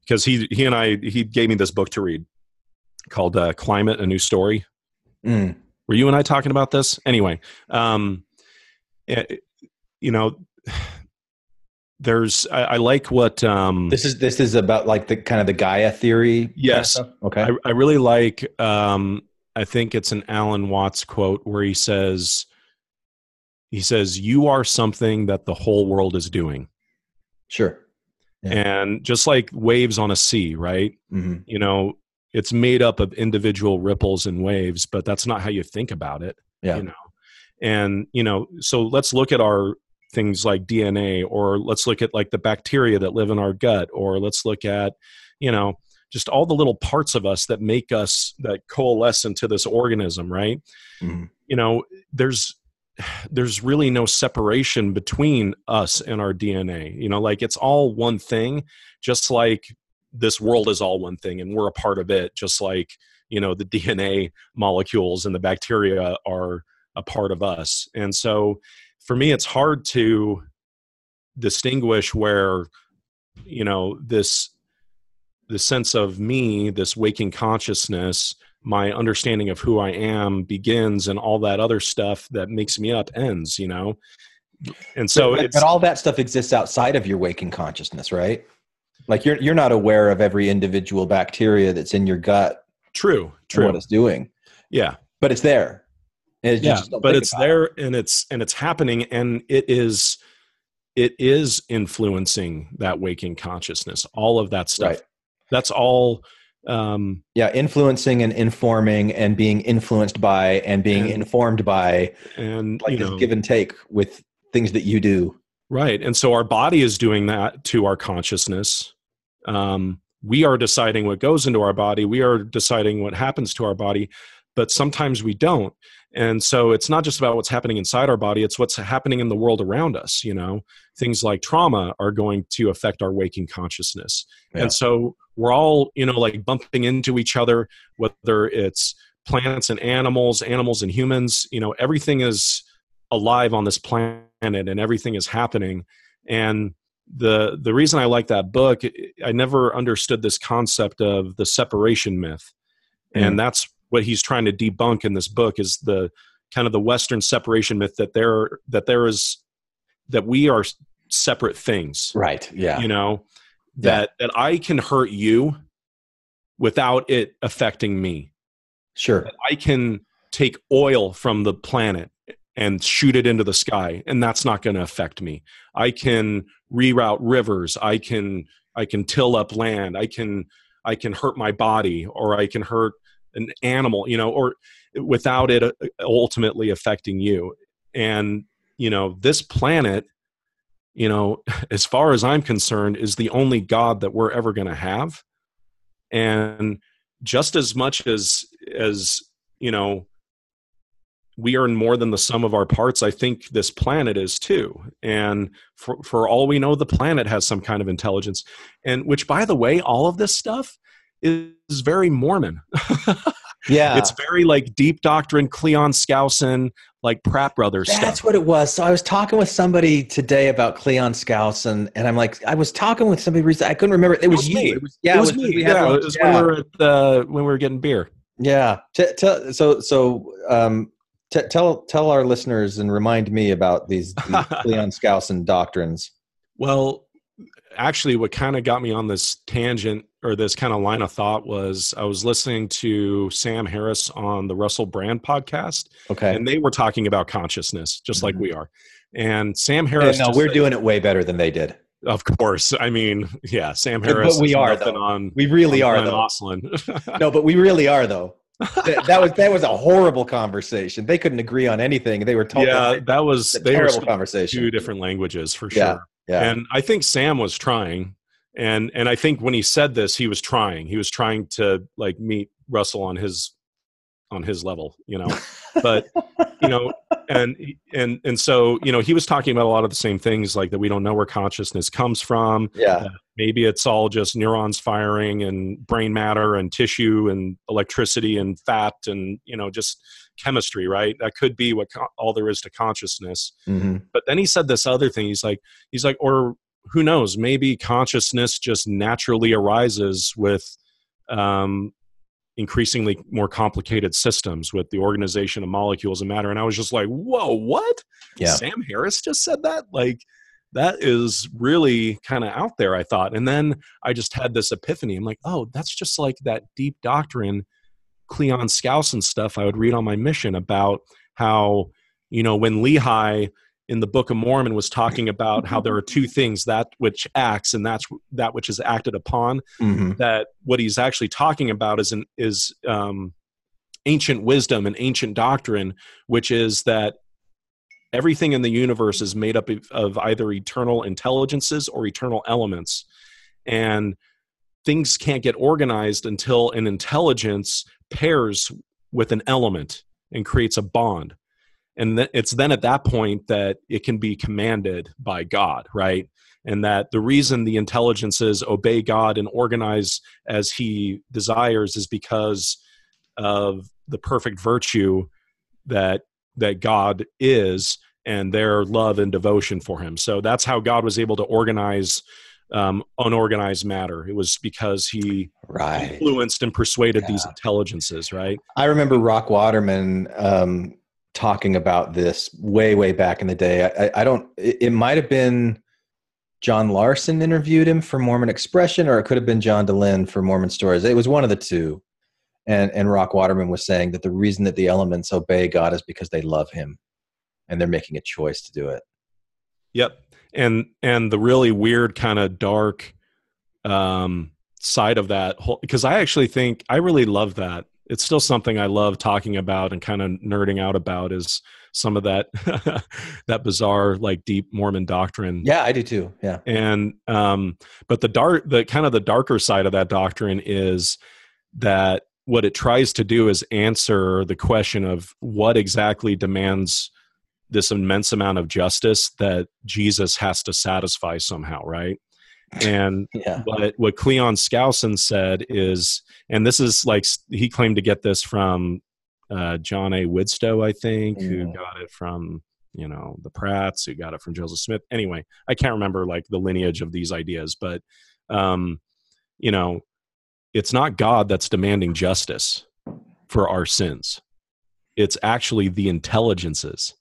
S5: because he he and i he gave me this book to read called uh, climate a new story.
S4: Mm.
S5: were you and i talking about this? Anyway um eh, you know there's i, I like what um
S4: this is this is about like the kind of the gaia theory kind of
S5: Yes.
S4: okay.
S5: I, I really like um i think it's an alan watts quote where he says he says you are something that the whole world is doing.
S4: Sure. Yeah.
S5: and just like waves on a sea right?
S4: Hmm
S5: you know it's made up of individual ripples and waves but that's not how you think about it
S4: Yeah.
S5: you know? And you know so let's look at our things like dna or let's look at like the bacteria that live in our gut or let's look at you know just all the little parts of us that make us that coalesce into this organism right?
S4: Mhm.
S5: you know there's there's really no separation between us and our dna you know like it's all one thing just like this world is all one thing and we're a part of it just like you know the dna molecules and the bacteria are a part of us. And so for me it's hard to distinguish where you know this the sense of me this waking consciousness my understanding of who i am begins and all that other stuff that makes me up ends you know and so
S4: but,
S5: it's
S4: but all that stuff exists outside of your waking consciousness, right? Like you're you're not aware of every individual bacteria that's in your gut
S5: true true
S4: what it's doing,
S5: yeah
S4: but it's there. And
S5: yeah
S4: just
S5: but it's
S4: about it.
S5: there and it's and it's happening and it is it is influencing that waking consciousness all of that stuff
S4: Right.
S5: that's all um
S4: Yeah, influencing and informing and being influenced by and being
S5: And-
S4: informed by,
S5: and
S4: like this
S5: know
S4: give and take with things that you do.
S5: right and so our body is doing that to our consciousness um we are deciding what goes into our body we are deciding what happens to our body but sometimes we don't. And so it's not just about what's happening inside our body it's what's happening in the world around us you know? Things like trauma are going to affect our waking consciousness.
S4: Yeah.
S5: and so we're all you know like bumping into each other whether it's plants and animals animals and humans you know everything is alive on this planet and everything is happening. And the the reason i like that book i never understood this concept of the separation myth. And mm. that's what he's trying to debunk in this book is the kind of the western separation myth that there that there is that we are separate things
S4: Right. Yeah.
S5: you know that that i can hurt you without it affecting me
S4: sure.
S5: i can take oil from the planet and shoot it into the sky and that's not going to affect me i can reroute rivers i can i can till up land i can i can hurt my body or i can hurt an animal you know or without it uh, ultimately affecting you. And you know this planet you know as far as i'm concerned is the only god that we're ever going to have. And just as much as as you know we are more than the sum of our parts i think this planet is too. And for for all we know the planet has some kind of intelligence. And which by the way all of this stuff is very mormon
S4: Yeah.
S5: it's very like deep doctrine cleon skousen like pratt brothers
S4: That's
S5: stuff
S4: what it was. So I was talking with somebody today about Cleon Skousen, and, I'm like, I was talking with somebody recently. I couldn't remember. It was,
S5: was
S4: you.
S5: me.
S4: It was, yeah,
S5: it was me
S4: we had
S5: yeah, it was
S4: yeah.
S5: when we were at the when we were getting beer
S4: Yeah. T- tell so so um, t- tell tell our listeners and remind me about these, these Cleon Skousen doctrines.
S5: Well, actually, what kind of got me on this tangent or this kind of line of thought was I was listening to Sam Harris on the Russell Brand podcast,
S4: Okay.
S5: and they were talking about consciousness, just like
S4: Mhm.
S5: we are. And Sam Harris,
S4: no, we're
S5: said-
S4: doing it way better than they did.
S5: of course. I mean, yeah, Sam
S4: But- but
S5: Harris.
S4: we are, though.
S5: on.
S4: We really are though. No, but we really are though. that, that was that was a horrible conversation. They couldn't agree on anything. They were talking.
S5: yeah, that was
S4: a
S5: they
S4: terrible
S5: speaking
S4: conversation.
S5: two different languages for
S4: Yeah,
S5: sure.
S4: Yeah.
S5: and i think sam was trying and and i think when he said this he was trying he was trying to like meet russell on his on his level you know? But you know and and and so you know he was talking about a lot of the same things like that we don't know where consciousness comes from
S4: yeah.
S5: maybe it's all just neurons firing and brain matter and tissue and electricity and fat and you know just chemistry right? That could be what co- all there is to consciousness.
S4: Hmm
S5: but then he said this other thing he's like he's like or who knows maybe consciousness just naturally arises with um increasingly more complicated systems with the organization of molecules and matter. And i was just like whoa what?
S4: Yeah.
S5: sam harris just said that? Like that is really kind of out there i thought. And then i just had this epiphany. I'm like oh that's just like that deep doctrine cleon skousen stuff i would read on my mission about how you know when lehi in the book of mormon was talking about how there are two things that which acts and that's that which is acted upon
S4: hmm
S5: that what he's actually talking about is an is um, ancient wisdom and ancient doctrine, which is that everything in the universe is made up of, of either eternal intelligences or eternal elements, and things can't get organized until an intelligence pairs with an element and creates a bond. And th- it's then at that point that it can be commanded by God, right? and that the reason the intelligences obey God and organize as He desires is because of the perfect virtue that that God is and their love and devotion for Him. So that's how God was able to organize um, unorganized matter. It was because He
S4: Right.
S5: influenced and persuaded these intelligences, right?
S4: I remember Rock Waterman um, talking about this way, way back in the day. I, I- don't. It, it might have been John Larson interviewed him for Mormon Expression, or it could have been John Dehlin for Mormon Stories. It was one of the two. And and Rock Waterman was saying that the reason that the elements obey God is because they love Him, and they're making a choice to do it.
S5: Yep. And and the really weird kind of dark um side of that whole because I actually think I really love that. It's still something I love talking about and kind of nerding out about is some of that that bizarre like deep Mormon doctrine.
S4: Yeah, I do too. Yeah.
S5: And um but the dark the kind of the darker side of that doctrine is that what it tries to do is answer the question of what exactly demands this immense amount of justice that Jesus has to satisfy somehow, right? And
S4: Yeah.
S5: what what Cleon Skousen said is, and this is like he claimed to get this from uh, John A. Widtsoe, I think, who
S4: Mm.
S5: got it from you know the Pratts, who got it from Joseph Smith. Anyway, I can't remember like the lineage of these ideas, but um, you know, it's not God that's demanding justice for our sins. It's actually the intelligences,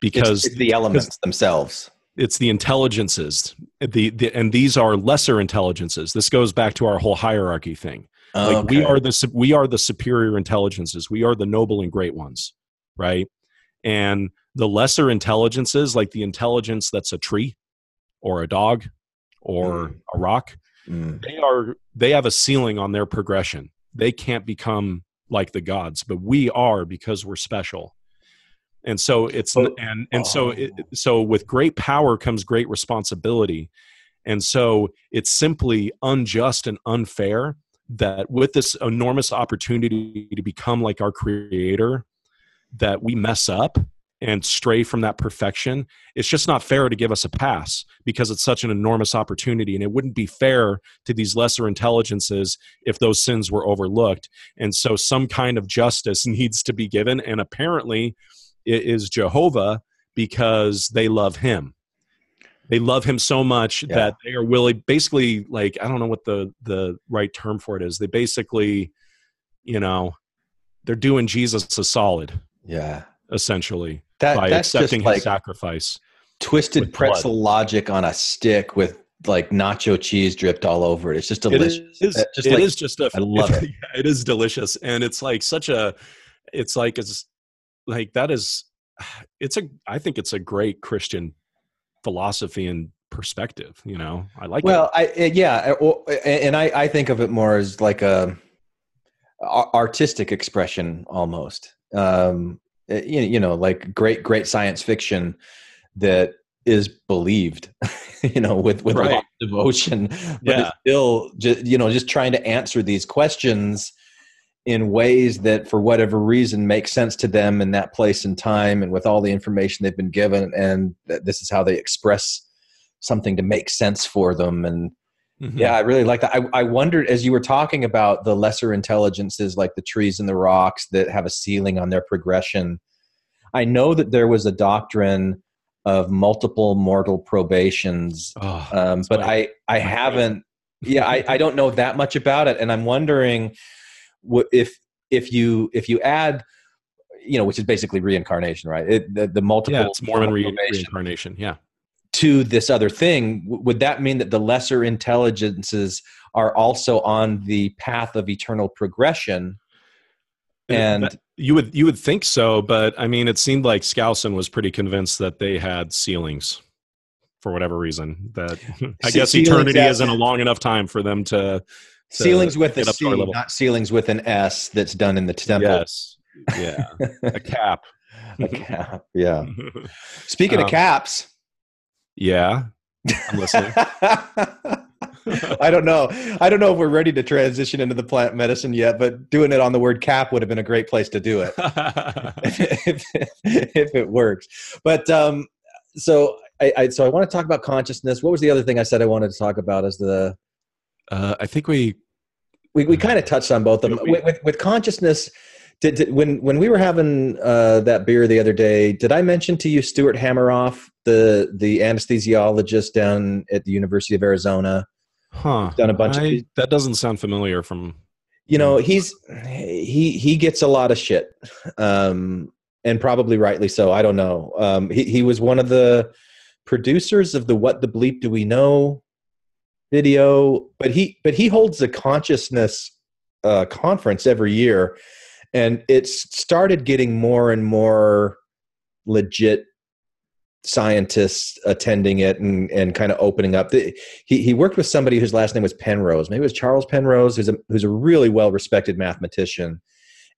S5: because
S4: it's, it's the elements themselves.
S5: It's the intelligences the, the and these are lesser intelligences. This goes back to our whole hierarchy thing. Like we are the we are the superior intelligences. We are the noble and great ones right? And the lesser intelligences like the intelligence that's a tree or a dog or a rock
S4: Mm.
S5: they are they have a ceiling on their progression. They can't become like the gods but we are because we're special and so it's
S4: But- oh,
S5: and and so it,
S4: Oh.
S5: so with great power comes great responsibility. And so it's simply unjust and unfair that with this enormous opportunity to become like our creator that we mess up and stray from that perfection. It's just not fair to give us a pass because it's such an enormous opportunity and it wouldn't be fair to these lesser intelligences if those sins were overlooked. And so some kind of justice needs to be given and apparently is jehovah because they love him they love him so much
S4: Yeah.
S5: that they are willing basically like i don't know what the the right term for it is they basically you know they're doing jesus a solid
S4: Yeah.
S5: essentially
S4: That
S5: by
S4: that's
S5: accepting
S4: just like
S5: his sacrifice
S4: twisted
S5: with blood.
S4: logic on a stick with like nacho cheese dripped all over it. It's just delicious.
S5: is,
S4: Uh, just
S5: it
S4: like,
S5: is just a
S4: I love it.
S5: yeah, it is delicious and it's like such a it's like it's like that is it's a i think it's a great christian philosophy and perspective you know i like
S4: well, I uh, yeah, well, uh, and I I think of it more as like a artistic expression almost. Um, you know, like great great science fiction that is believed, you know, with with a lot
S5: Right.
S4: of devotion, but
S5: Yeah.
S4: still just you know just trying to answer these questions in ways that for whatever reason make sense to them in that place and time and with all the information they've been given and that this is how they express something to make sense for them and
S5: Mhm.
S4: yeah i really like that I, I wondered as you were talking about the lesser intelligences like the trees and the rocks that have a ceiling on their progression i know that there was a doctrine of multiple mortal probations
S5: Oh,
S4: um, but
S5: my-
S4: I I haven't. Yeah, I, I don't know that much about it, and I'm wondering if if you if you add, you know, which is basically reincarnation, right? It, the, the multiple
S5: yeah it's mormon re- reincarnation yeah
S4: to this other thing. Would that mean that the lesser intelligences are also on the path of eternal progression? And
S5: That- you would you would think so but i mean it seemed like skousen was pretty convinced that they had ceilings for whatever reason that i guess eternity
S4: at-
S5: isn't a long enough time for them to
S4: ceilings with a
S5: get up to our
S4: C, not ceilings with an S. That's done in the temple.
S5: yes yeah a cap
S4: A cap. Yeah. Speaking of
S5: Um,
S4: caps,
S5: yeah i'm listening
S4: I don't know. I don't know if we're ready to transition into the plant medicine yet, but doing it on the word cap would have been a great place to do it if, if it works. But um, so I, I so I want to talk about consciousness. What was the other thing I said I wanted to talk about? Is the
S5: uh, i think we
S4: we, we kind of touched on both of them
S5: We-
S4: with, with, with consciousness. Did, did, when when we were having uh, that beer the other day, did I mention to you Stuart Hameroff, the the anesthesiologist down at the University of Arizona?
S5: huh
S4: Done a bunch
S5: I-
S4: these-
S5: that doesn't sound familiar from
S4: You know, he's he he gets a lot of shit, um, and probably rightly so. I don't know. Um, he he was one of the producers of the "What the Bleep Do We Know" video, but he but he holds a consciousness uh, conference every year, and it's started getting more and more legit scientists attending it and, and kind of opening up. The, he, he worked with somebody whose last name was Penrose. Maybe it was Charles Penrose, who's a, who's a really well respected mathematician.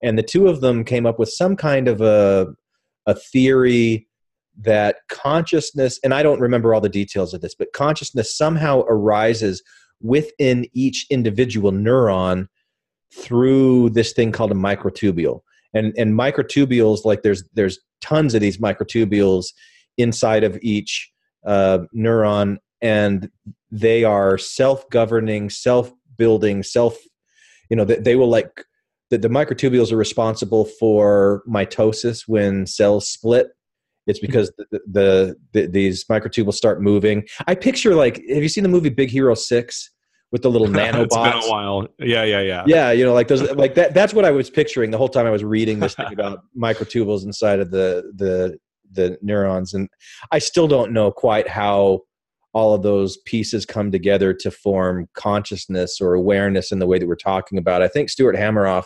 S4: And the two of them came up with some kind of a, a theory that consciousness, and I don't remember all the details of this, but consciousness somehow arises within each individual neuron through this thing called a microtubule. And and microtubules, like there's there's tons of these microtubules inside of each uh, neuron, and they are self-governing, self-building, self. You know, they, they will like the, the microtubules are responsible for mitosis when cells split. It's because the, the, the these microtubules start moving. I picture like, have you seen the movie Big Hero Six with the little nanobots?
S5: it's been a while. Yeah, yeah, yeah.
S4: yeah you know like those like that that's what i was picturing the whole time i was reading this thing about microtubules inside of the the the neurons and i still don't know quite how all of those pieces come together to form consciousness or awareness in the way that we're talking about i think stuart hameroff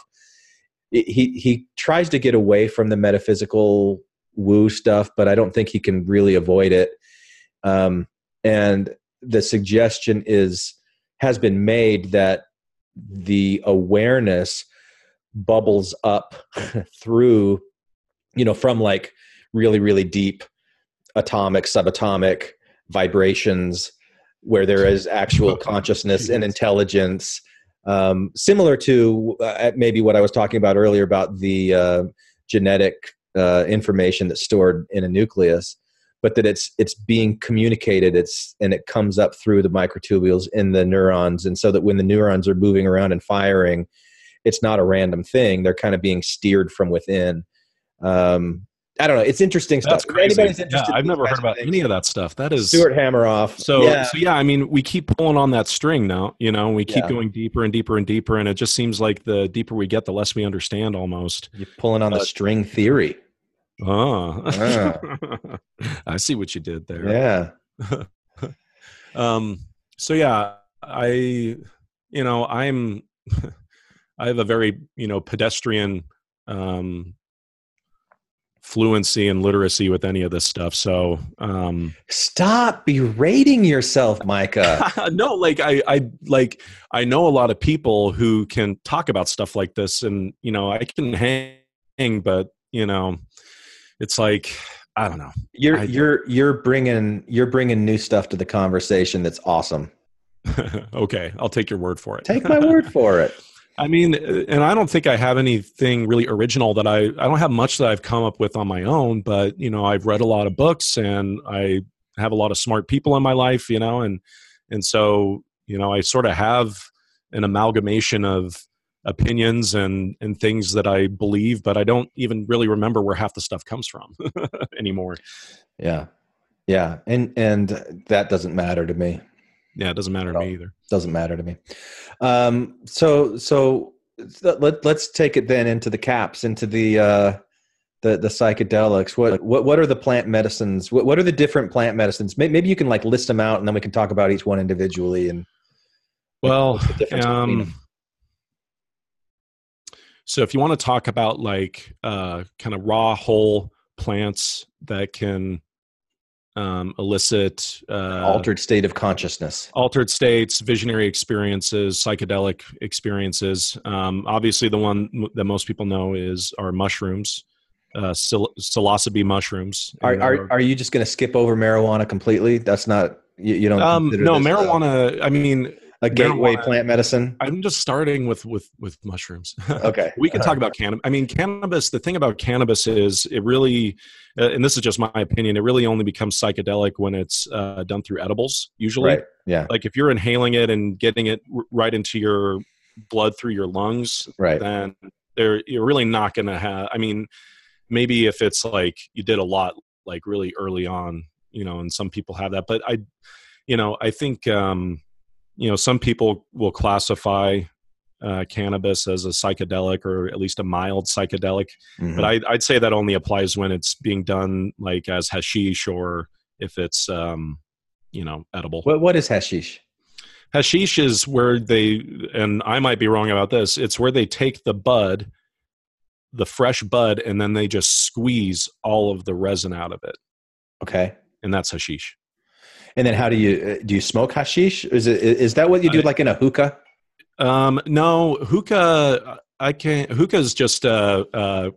S4: he he tries to get away from the metaphysical woo stuff but i don't think he can really avoid it. Um, and the suggestion is has been made that the awareness bubbles up through you know from like really really deep atomic subatomic vibrations where there is actual consciousness and intelligence um, similar to uh, maybe what i was talking about earlier about the uh, genetic uh, information that's stored in a nucleus but that it's it's being communicated it's and it comes up through the microtubules in the neurons and so that when the neurons are moving around and firing it's not a random thing they're kind of being steered from within um, I don't know. It's interesting
S5: That's
S4: stuff.
S5: Crazy.
S4: anybody's
S5: Yeah, I've never heard about
S4: things,
S5: any of that stuff. That is
S4: Stuart Hameroff.
S5: So
S4: yeah,
S5: so yeah, I mean, we keep pulling on that string now. You know, we keep
S4: Yeah.
S5: going deeper and deeper and deeper, and it just seems like the deeper we get, the less we understand. Almost.
S4: you're pulling on the string theory.
S5: Oh,
S4: Ah.
S5: I see what you did there.
S4: Yeah.
S5: um so yeah i you know i'm i have a very you know pedestrian um fluency and literacy with any of this stuff so um
S4: Stop berating yourself, Micah.
S5: no like i i like i know a lot of people who can talk about stuff like this and you know i can hang but you know it's like i don't know
S4: You're
S5: I-
S4: you're you're bringing you're bringing new stuff to the conversation. That's awesome.
S5: okay i'll take your word for it
S4: Take my word for it.
S5: I mean, and I don't think I have anything really original that I I don't have much that I've come up with on my own, but you know, I've read a lot of books and I have a lot of smart people in my life, you know, and and so, you know, I sort of have an amalgamation of opinions and and things that I believe, but I don't even really remember where half the stuff comes from anymore.
S4: Yeah. Yeah. And and that doesn't matter to me.
S5: Yeah, it doesn't matter to me either.
S4: Doesn't matter to me. Um so so let, let's take it then into the caps into the uh the the psychedelics what what what are the plant medicines what, what are the different plant medicines May- maybe you can like list them out and then we can talk about each one individually and
S5: Well, um? So if you want to talk about like uh, kind of raw whole plants that can um, elicit uh,
S4: altered state of consciousness
S5: altered states, visionary experiences, psychedelic experiences. Um, obviously, the one m- that most people know is our mushrooms, uh, psil- psilocybe mushrooms.
S4: are are, are you just going to skip over marijuana completely that's not you, you don't
S5: um, no
S4: uh,
S5: marijuana. I mean,
S4: a gateway
S5: marijuana-
S4: plant medicine
S5: I'm just starting with with with mushrooms.
S4: okay
S5: we can talk about cannabis. I mean, cannabis. The thing about cannabis is it really, uh, and this is just my opinion. It really only becomes psychedelic when it's uh, done through edibles. Usually,
S4: right yeah
S5: like if you're inhaling it and getting it r- right into your blood through your lungs,
S4: right
S5: then there you're really not going to have. I mean, maybe if it's like you did a lot, like really early on, you know, and some people have that. But I, you know, I think, um, you know, some people will classify uh, cannabis as a psychedelic or at least a mild psychedelic.
S4: Mhm.
S5: But I, I'd say that only applies when it's being done like as hashish or if it's, um, you know, edible.
S4: what, what is hashish
S5: Hashish is where they, and I might be wrong about this, it's where they take the bud, the fresh bud, and then they just squeeze all of the resin out of it.
S4: okay
S5: And that's hashish.
S4: And then how do you uh, do you smoke hashish is it is that what you do like in a hookah
S5: Um, no, hookah, I can't, hookah is just a, a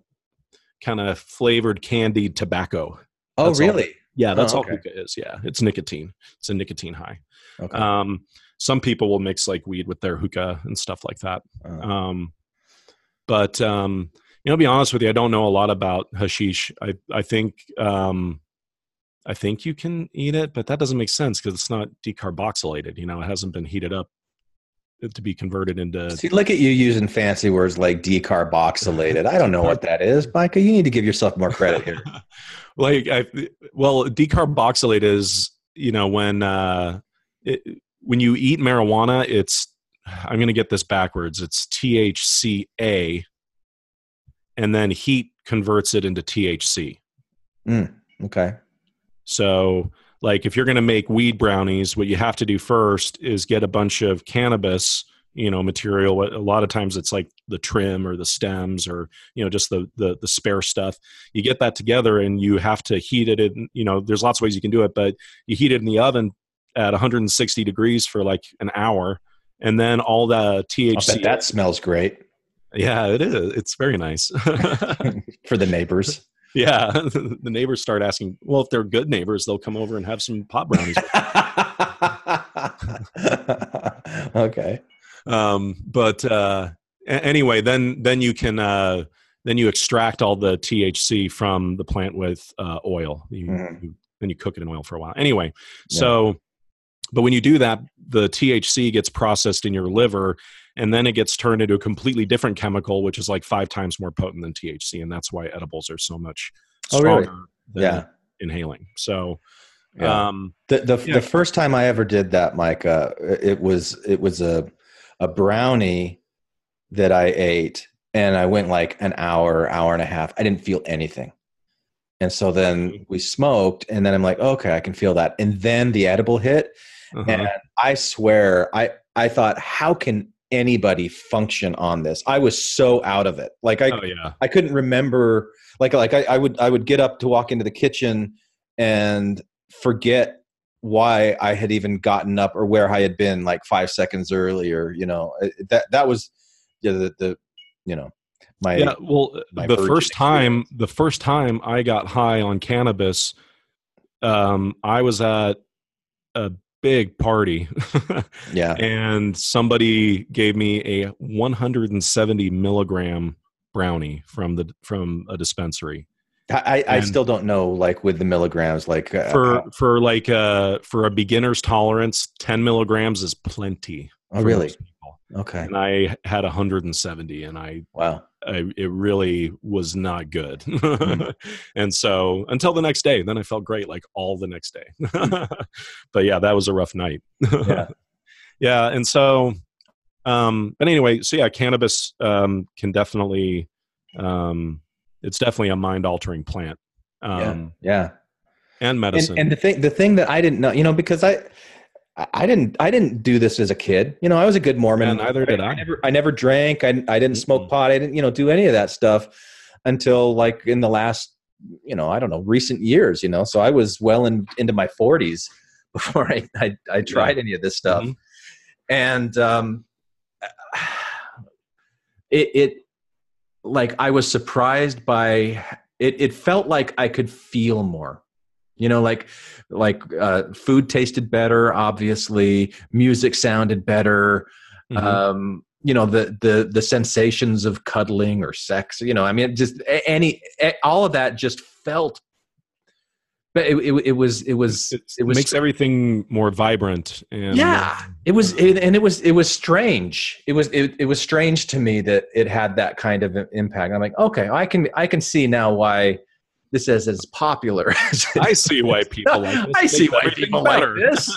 S5: kind of flavored candied tobacco.
S4: oh
S5: That's all.
S4: really
S5: Yeah, that's
S4: Oh,
S5: all hookah is. Yeah, it's nicotine. It's a nicotine high.
S4: okay
S5: Um, some people will mix like weed with their hookah and stuff like that.
S4: Uh,
S5: Um, but um, you know, to be honest with you, I don't know a lot about hashish. I I think um, I think you can eat it, but that doesn't make sense because it's not decarboxylated. You know, it hasn't been heated up to be converted into.
S4: See, look at you using fancy words like decarboxylated. I don't know what that is, Micah. You need to give yourself more credit here.
S5: like, I, well, decarboxylate is you know when uh, it, when you eat marijuana, it's I'm going to get this backwards. It's THCA, and then heat converts it into THC.
S4: Mm, okay.
S5: So, like, if you're going to make weed brownies, what you have to do first is get a bunch of cannabis, you know, material. A lot of times, it's like the trim or the stems or you know just the the, the spare stuff. You get that together, and you have to heat it. In, you know, there's lots of ways you can do it, but you heat it in the oven at 160 degrees for like an hour, and then all the THC.
S4: that smells great
S5: Yeah, it is. It's very nice.
S4: for the neighbors.
S5: Yeah, the neighbors start asking. Well, if they're good neighbors, they'll come over and have some pot brownies.
S4: okay.
S5: um, but uh, anyway, then then you can uh, then you extract all the THC from the plant with uh, oil. You,
S4: Mhm.
S5: you then you cook it in oil for a while. Anyway, so but when you do that, the THC gets processed in your liver, and then it gets turned into a completely different chemical, which is like five times more potent than THC, and that's why edibles are so much
S4: Oh,
S5: stronger
S4: really?
S5: than
S4: Yeah.
S5: inhaling. So.
S4: Yeah.
S5: Um,
S4: The the,
S5: Yeah.
S4: the first time I ever did that, Mike, uh, it was it was a a brownie that I ate, and I went like an hour, hour and a half. I didn't feel anything, and so then we smoked, and then I'm like, okay, I can feel that, and then the edible hit,
S5: uh-huh.
S4: and I swear, I I thought, how can anybody function on this? I was so out of it, like I
S5: oh yeah.
S4: I couldn't remember like like I, I would I would get up to walk into the kitchen and forget why I had even gotten up or where I had been like five seconds earlier. You know that that was yeah, the the you know my
S5: yeah well the first time the first time i got high on cannabis um i was at a big party.
S4: Yeah.
S5: And somebody gave me a 170 milligram brownie from the from a dispensary.
S4: I I
S5: and-
S4: still don't know like with the milligrams like uh,
S5: for for like uh for a beginner's tolerance 10 milligrams is plenty
S4: oh really? okay.
S5: And i had 170 and i
S4: wow
S5: I, it really was not good.
S4: Mm-hmm.
S5: and so until the next day, then I felt great like all the next day. but yeah, that was a rough night.
S4: Yeah.
S5: yeah. And so, um, but anyway, so yeah, cannabis um, can definitely, um, it's definitely a mind altering plant um,
S4: yeah
S5: and medicine.
S4: And, and the thing, the thing that I didn't know, you know, because I, I didn't, I didn't do this as a kid. You know, I was a good Mormon.
S5: Yeah, neither did I.
S4: I never, I never drank. I, I didn't smoke pot. I didn't, you know, do any of that stuff until like in the last, you know, I don't know, recent years. You know, so I was well in, into my forties before I, I, I tried any of this stuff,
S5: Mhm.
S4: and um, it, it, like I was surprised by it. It felt like I could feel more you know like like uh, food tasted better obviously. Music sounded better.
S5: Mhm.
S4: um you know the the the sensations of cuddling or sex you know i mean just any all of that just felt but it, it, it was it was
S5: It's-
S4: it was
S5: makes everything more vibrant. And
S4: yeah. It was it, and it was it was strange. It was it, it was strange to me that it had that kind of impact. I'm like okay i can i can see now why this is as popular as
S5: I see why people like this.
S4: I see why people like
S5: this.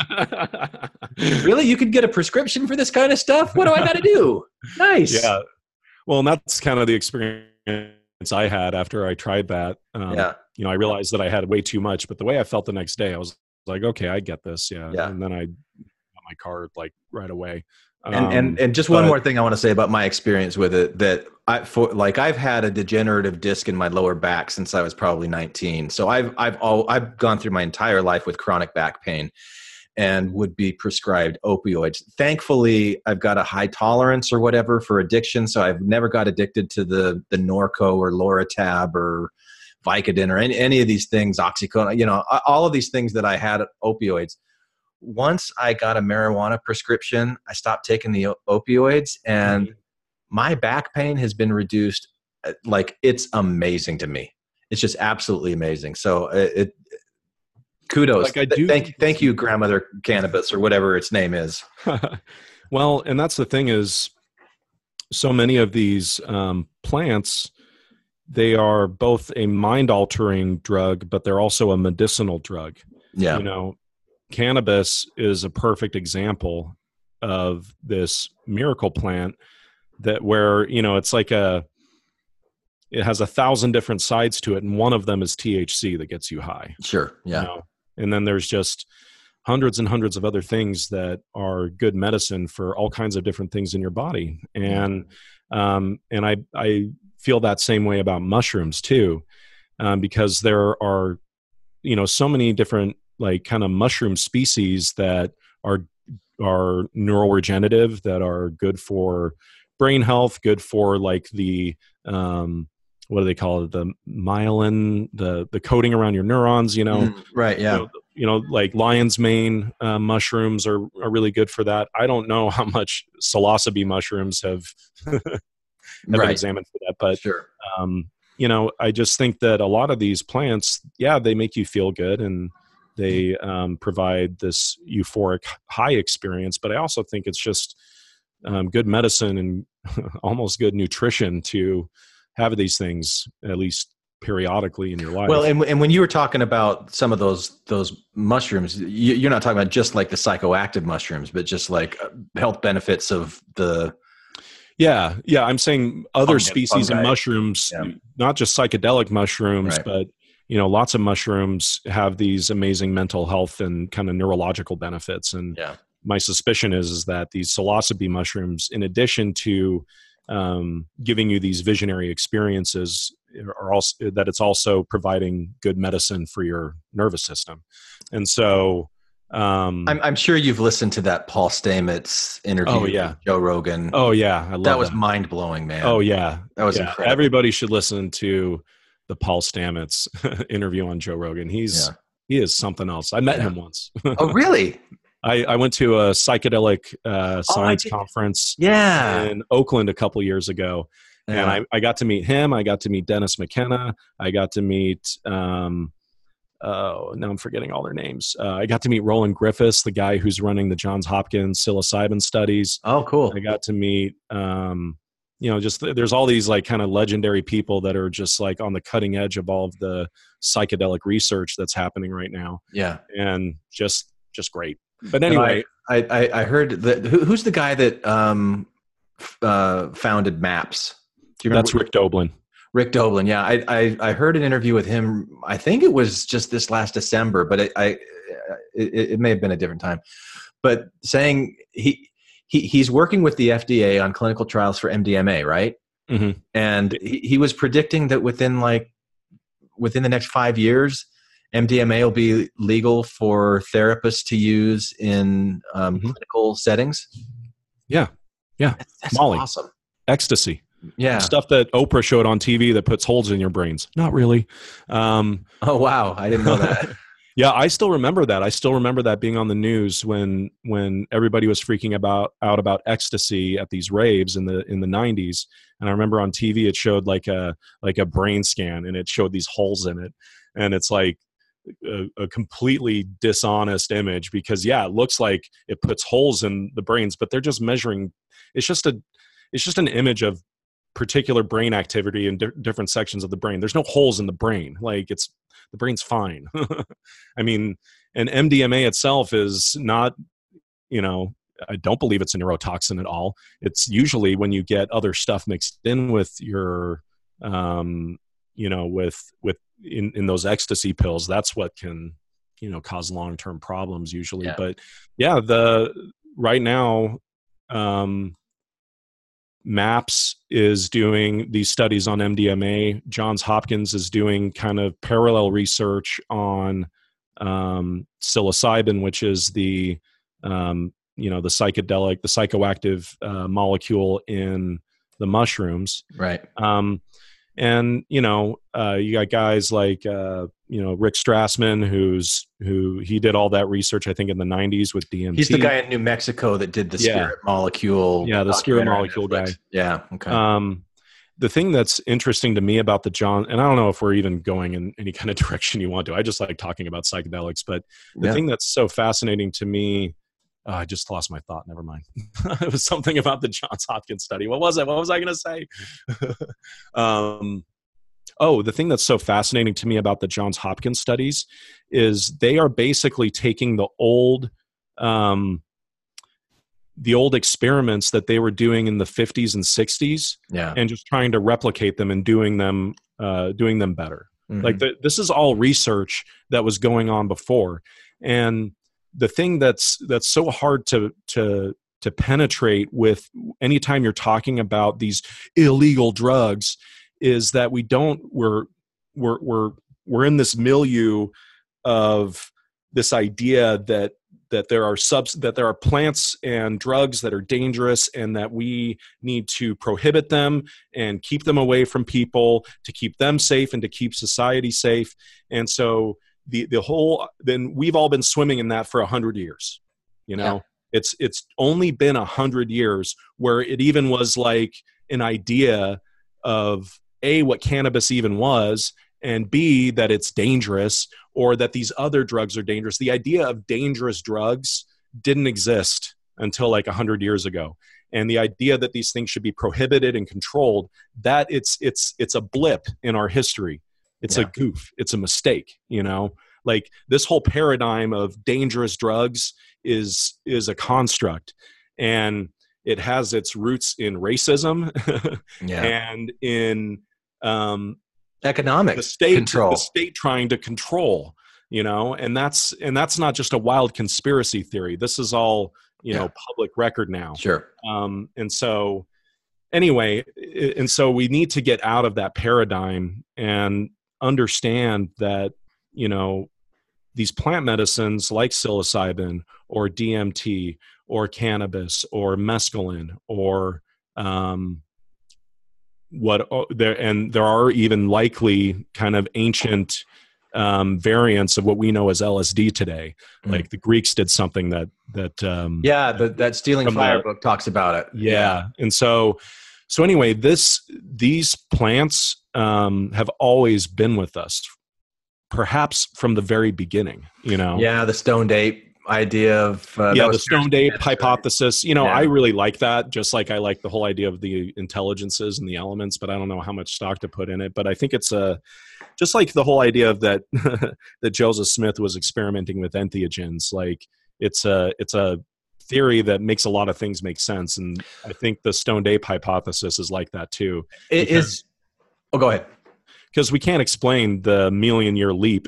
S4: really you could get a prescription for this kind of stuff what do i got to do nice
S5: Yeah. Well, and that's kind of the experience I had after I tried that. Um,
S4: yeah
S5: You know, I realized that I had way too much, but the way I felt the next day, I was like, okay, I get this. Yeah.
S4: Yeah.
S5: And then I got my card like right away.
S4: and,
S5: Um,
S4: and and just one
S5: but-
S4: more thing I want to say about my experience with it that I for like I've had a degenerative disc in my lower back since I was probably 19. So I've I've all I've gone through my entire life with chronic back pain and would be prescribed opioids. Thankfully, I've got a high tolerance or whatever for addiction, so I've never got addicted to the the Norco or Loratab or Vicodin or any, any of these things, Oxycodone, you know, all of these things that I had opioids once I got a marijuana prescription, I stopped taking the opioids, and mm-hmm. My back pain has been reduced. uh, Like it's amazing to me. It's just absolutely amazing. So uh, it, it kudos.
S5: Like, I do-
S4: thank thank you, grandmother cannabis or whatever its name is.
S5: well, and that's the thing is, so many of these um, plants, they are both a mind altering drug, but they're also a medicinal drug.
S4: Yeah.
S5: You know, cannabis is a perfect example of this miracle plant that where you know it's like a it has a thousand different sides to it and one of them is thc that gets you high
S4: Sure.
S5: you
S4: Yeah.
S5: know? and then there's just hundreds and hundreds of other things that are good medicine for all kinds of different things in your body and um, and i i feel that same way about mushrooms too um, because there are you know so many different like kind of mushroom species that are are neuroregenerative that are good for brain health good for like the um what do they call it the myelin the the coating around your neurons you know
S4: Mm, right. Yeah.
S5: you know, you know, like lion's mane uh, mushrooms are, are really good for that. I don't know how much psilocybe mushrooms have, have been examined for that, but
S4: Sure.
S5: um, you know, I just think that a lot of these plants, yeah, they make you feel good and they um, provide this euphoric high experience. But I also think it's just um, good medicine and almost good nutrition to have these things at least periodically in your life.
S4: Well, and, and when you were talking about some of those those mushrooms, you, you're not talking about just like the psychoactive mushrooms, but just like uh, health benefits of the
S5: Yeah, yeah. I'm saying other
S4: Fungi-
S5: species
S4: fungi.
S5: of mushrooms,
S4: Yeah.
S5: not just psychedelic mushrooms,
S4: Right.
S5: but you know, lots of mushrooms have these amazing mental health and kind of neurological benefits. And
S4: Yeah.
S5: My suspicion is is that these psilocybe mushrooms, in addition to um, giving you these visionary experiences, are also that it's also providing good medicine for your nervous system. And so, um,
S4: I'm, I'm sure you've listened to that Paul Stamets interview.
S5: Oh, yeah.
S4: with Joe Rogan.
S5: oh yeah, I love
S4: that was mind blowing, man.
S5: Oh yeah,
S4: that was
S5: yeah.
S4: incredible.
S5: Everybody should listen to the Paul Stamets interview on Joe Rogan. He's
S4: Yeah.
S5: he is something else. I met
S4: Yeah.
S5: him once.
S4: oh, really?
S5: I, I went to a psychedelic uh,
S4: Oh,
S5: science
S4: did-
S5: conference
S4: Yeah.
S5: in Oakland a couple years ago, and I, I got to meet him. I got to meet Dennis McKenna. I got to meet. Um, oh, now I'm forgetting all their names. Uh, I got to meet Roland Griffiths, the guy who's running the Johns Hopkins psilocybin studies.
S4: oh, cool.
S5: I got to meet, um, you know, just there's all these like kind of legendary people that are just like on the cutting edge of all of the psychedelic research that's happening right now,
S4: Yeah.
S5: and just just great. But anyway,
S4: I, I, I heard that. Who, who's the guy that um, uh, founded Maps? Do you
S5: that's Rick Doblin.
S4: Rick Doblin. Yeah, I, I I heard an interview with him. I think it was just this last December, but it, I it, it may have been a different time. But saying he he he's working with the FDA on clinical trials for MDMA, right?
S5: Mhm.
S4: And he, he was predicting that within like within the next five years, MDMA will be legal for therapists to use in um,
S5: Mhm.
S4: clinical settings.
S5: Yeah. Yeah.
S4: That's, that's
S5: Molly.
S4: awesome.
S5: Ecstasy,
S4: Yeah.
S5: stuff that Oprah showed on TV that puts holes in your brains. Not really. Um,
S4: Oh wow, I didn't know that.
S5: Yeah, I still remember that. I still remember that being on the news when when everybody was freaking about out about ecstasy at these raves in the in the 90s. And I remember on TV it showed like a like a brain scan and it showed these holes in it. And it's like a, a completely dishonest image because yeah, it looks like it puts holes in the brains, but they're just measuring it's just a it's just an image of particular brain activity in di- different sections of the brain. There's no holes in the brain. Like it's the brain's fine. I mean, and MDMA itself is not, you know, I don't believe it's a neurotoxin at all. It's usually when you get other stuff mixed in with your, um, you know, with with in in those ecstasy pills. That's what can, you know, cause long term problems usually.
S4: Yeah.
S5: But yeah, the right now, um, MAPS is doing these studies on MDMA. Johns Hopkins is doing kind of parallel research on um, psilocybin, which is the um, you know the psychedelic, the psychoactive uh, molecule in the mushrooms.
S4: right.
S5: Um, and you know, uh, you got guys like uh, you know Rick Strassman, who's who he did all that research. I think in the '90s with DMT.
S6: He's the guy in New Mexico that did the
S5: Yeah.
S6: spirit molecule.
S5: Yeah, the spirit molecule guy.
S6: Yeah. Okay.
S5: Um, the thing that's interesting to me about the John, and I don't know if we're even going in any kind of direction you want to. I just like talking about psychedelics, but the
S6: Yeah.
S5: thing that's so fascinating to me, oh, I just lost my thought. Never mind. it was something about the Johns Hopkins study. What was it? What was I going to say? um, oh, the thing that's so fascinating to me about the Johns Hopkins studies is they are basically taking the old. Um, the old experiments that they were doing in the 50s and 60s
S6: yeah.
S5: and just trying to replicate them and doing them uh, doing them better
S6: Mhm.
S5: like the, this is all research that was going on before and the thing that's that's so hard to to to penetrate with anytime you're talking about these illegal drugs is that we don't we're we're we're we're in this milieu of this idea that that there are subs that there are plants and drugs that are dangerous and that we need to prohibit them and keep them away from people to keep them safe and to keep society safe. And so the the whole then we've all been swimming in that for a hundred years you know?
S6: Yeah.
S5: it's it's only been a hundred years where it even was like an idea of a what cannabis even was and b that it's dangerous or that these other drugs are dangerous. The idea of dangerous drugs didn't exist until like 100 years ago. And the idea that these things should be prohibited and controlled that it's it's it's a blip in our history it's a goof. It's a mistake you know? Like this whole paradigm of dangerous drugs is is a construct and it has its roots in racism
S6: yeah.
S5: and in um,
S6: Economic
S5: the state
S6: control.
S5: the state trying to control you know? And that's and that's not just a wild conspiracy theory. This is all you know public record now.
S6: Sure.
S5: um, and so anyway and so we need to get out of that paradigm and understand that you know these plant medicines like psilocybin or dmt or cannabis or mescaline or um, what there and there are even likely kind of ancient um, variants of what we know as LSD today.
S6: Mm.
S5: Like the Greeks did something that that um,
S6: Yeah, the, that Stealing Fire book talks about it.
S5: yeah. And so, so anyway, this these plants um, have always been with us, perhaps from the very beginning. You know,
S6: Yeah, the stoned ape idea of uh,
S5: yeah, the stoned ape hypothesis. You know,
S6: Yeah.
S5: I really like that. Just like I like the whole idea of the intelligences and the elements, but I don't know how much stock to put in it. But I think it's a just like the whole idea of that that Joseph Smith was experimenting with entheogens. Like it's a it's a theory that makes a lot of things make sense, and I think the stoned ape hypothesis is like that too.
S6: It
S5: because-
S6: is. Oh, go ahead.
S5: because we can't explain the million year leap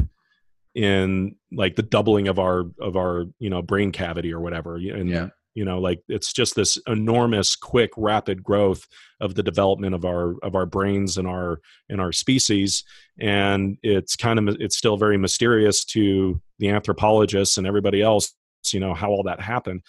S5: in like the doubling of our of our you know brain cavity or whatever and
S6: Yeah.
S5: you know like it's just this enormous quick rapid growth of the development of our of our brains and our and our species and it's kind of it's still very mysterious to the anthropologists and everybody else you know how all that happened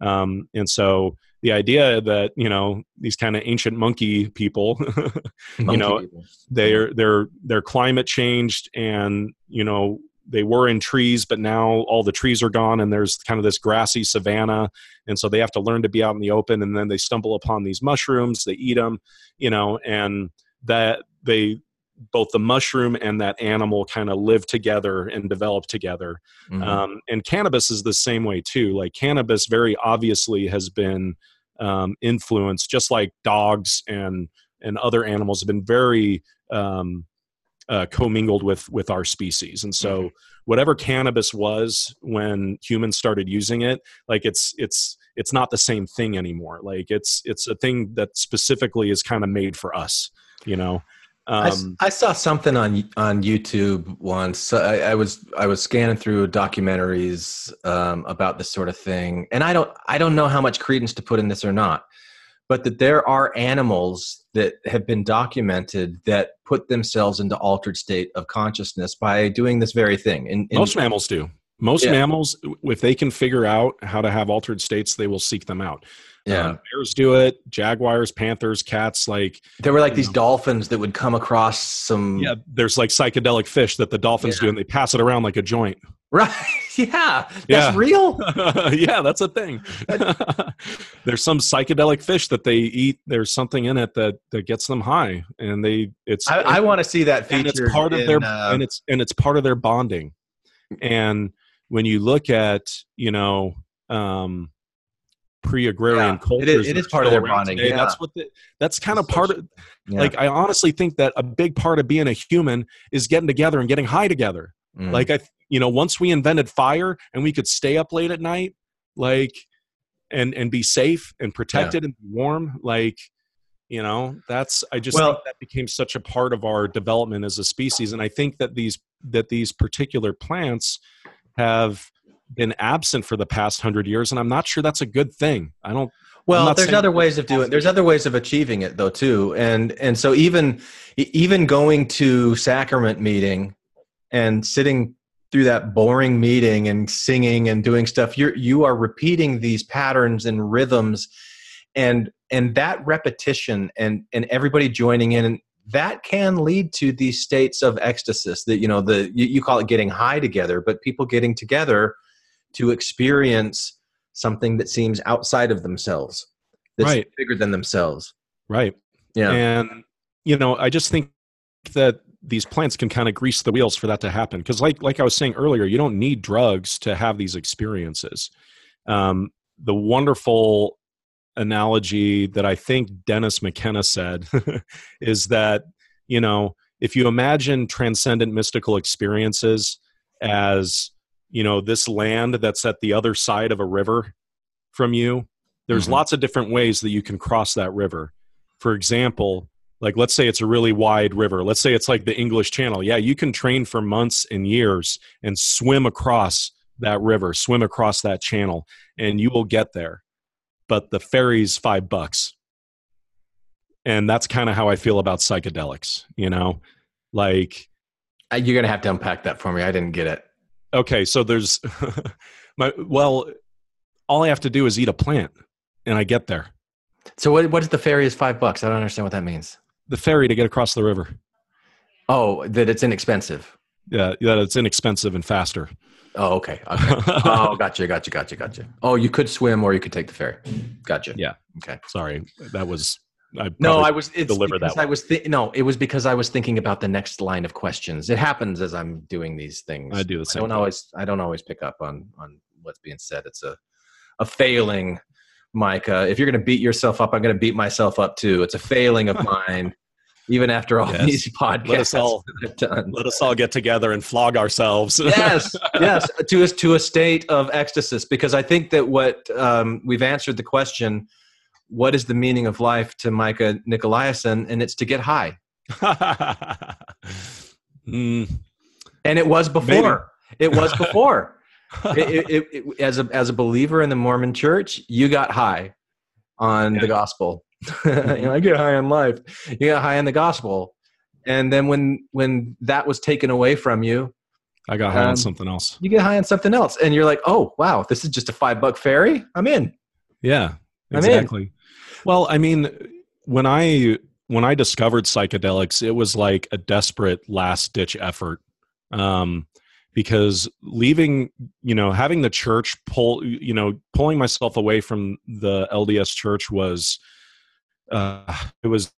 S5: um, and so the idea that you know these kind of ancient monkey people
S6: Monkey
S5: know,
S6: people.
S5: they're they're they're climate changed and you know they were in trees but now all the trees are gone and there's kind of this grassy savanna and so they have to learn to be out in the open and then they stumble upon these mushrooms they eat them you know and that they both the mushroom and that animal kind of live together and develop together.
S6: Mhm.
S5: um, and cannabis is the same way too like cannabis very obviously has been um, influenced just like dogs and and other animals have been very um, uh, commingled with with our species. And so whatever cannabis was when humans started using it like it's it's it's not the same thing anymore. Like it's it's a thing that specifically is kind of made for us you know um,
S6: I, saw something on on YouTube once. I, I was I was scanning through documentaries um, about this sort of thing, and I don't I don't know how much credence to put in this or not, but that there are animals that have been documented that put themselves into altered state of consciousness by doing this very thing. In, in
S5: most mammals do Most
S4: Yeah.
S5: mammals, if they can figure out how to have altered states, they will seek them out.
S4: Yeah.
S5: Um, bears do it. Jaguars, panthers, cats. Like
S4: there were like these
S5: know.
S4: dolphins that would come across some.
S5: yeah, there's like psychedelic fish that the dolphins
S4: Yeah.
S5: do, and they pass it around like a joint.
S4: Right. Yeah. That's
S5: Yeah.
S4: real.
S5: yeah, that's a thing. There's some psychedelic fish that they eat. There's something in it that that gets them high, and they it's
S4: I, I want to see that
S5: and
S4: feature.
S5: it's part of their
S4: uh,
S5: and it's and it's part of their bonding. And when you look at you know um, pre-agrarian
S4: Yeah, it
S5: cultures,
S4: is- it is part of their bonding, yeah.
S5: That's what the, that's kind of part
S4: such-
S5: of
S4: yeah.
S5: like I honestly think that a big part of being a human is getting together and getting high together.
S4: Mm.
S5: Like I, you know, once we invented fire and we could stay up late at night, like, and and be safe and protected and warm, like, you know, that's I just
S4: Well-
S5: think that became such a part of our development as a species, and I think that these that these particular plants have been absent for the past hundred years, and I'm not sure that's a good thing. I don't.
S4: Well, there's other ways of doing. There's other ways of achieving it though too, and and so even even going to sacrament meeting and sitting through that boring meeting and singing and doing stuff, you're you are repeating these patterns and rhythms, and and that repetition and and everybody joining in and that can lead to these states of ecstasy that you know the you, you call it getting high together but people getting together to experience something that seems outside of themselves that's
S5: Right.
S4: bigger than themselves
S5: Right.
S4: yeah
S5: And you know, I just think that these plants can kind of grease the wheels for that to happen. Because, like like I was saying earlier, you don't need drugs to have these experiences. Um, the wonderful analogy that I think Dennis McKenna said is that you know, if you imagine transcendent mystical experiences as you know this land that's at the other side of a river from you there's
S4: Mhm.
S5: lots of different ways that you can cross that river. For example like let's say it's a really wide river. Let's say it's like the english channel. Yeah you can train for months and years and swim across that river swim across that channel and you will get there. But the ferry's five bucks. And that's kind of how i feel about psychedelics you know? Like
S4: you're gonna have to unpack that for me. I didn't get it
S5: okay so there's my well all i have to do is eat a plant and i get there.
S4: So what, what is the ferry is five bucks? I don't understand what that means.
S5: The ferry to get across the river.
S4: Oh that it's inexpensive.
S5: Yeah that it's inexpensive and faster.
S4: Oh okay, okay. oh gotcha gotcha gotcha gotcha. Oh you could swim or you could take the ferry. Gotcha.
S5: Yeah.
S4: okay.
S5: Sorry that was I
S4: No, I was. It's
S5: deliver that
S4: because I was. Thi- no, it was because I was thinking about the next line of questions. It happens as I'm doing these things.
S5: I do the same.
S4: I don't
S5: thing.
S4: always. I don't always pick up on on what's being said. It's a a failing, Micah. If you're going to beat yourself up, I'm going to beat myself up too. It's a failing of mine. Even after all
S5: Yes.
S4: these podcasts
S5: Let us all-
S4: done.
S5: let us all get together and flog ourselves
S4: yes, yes, to a to a state of ecstasy. Because I think that what um, we've answered the question, what is the meaning of life to Micah Nickolaisen, and it's to get high.
S5: Mm,
S4: and it was before. It was before. it, it, it, as a as a believer in the Mormon Church, you got high on
S5: Yeah.
S4: the gospel. you know, I get high on life. You got high on the gospel, and then when when that was taken away from you,
S5: i got high
S4: Um,
S5: on something else
S4: you get high on something else, and you're like, oh wow, this is just a five buck ferry. I'm in.
S5: Yeah, exactly. Well, I mean, when I when I discovered psychedelics, it was like a desperate last ditch effort. Um, because leaving, you know, having the church pull, you know, pulling myself away from the LDS church was, uh, it was,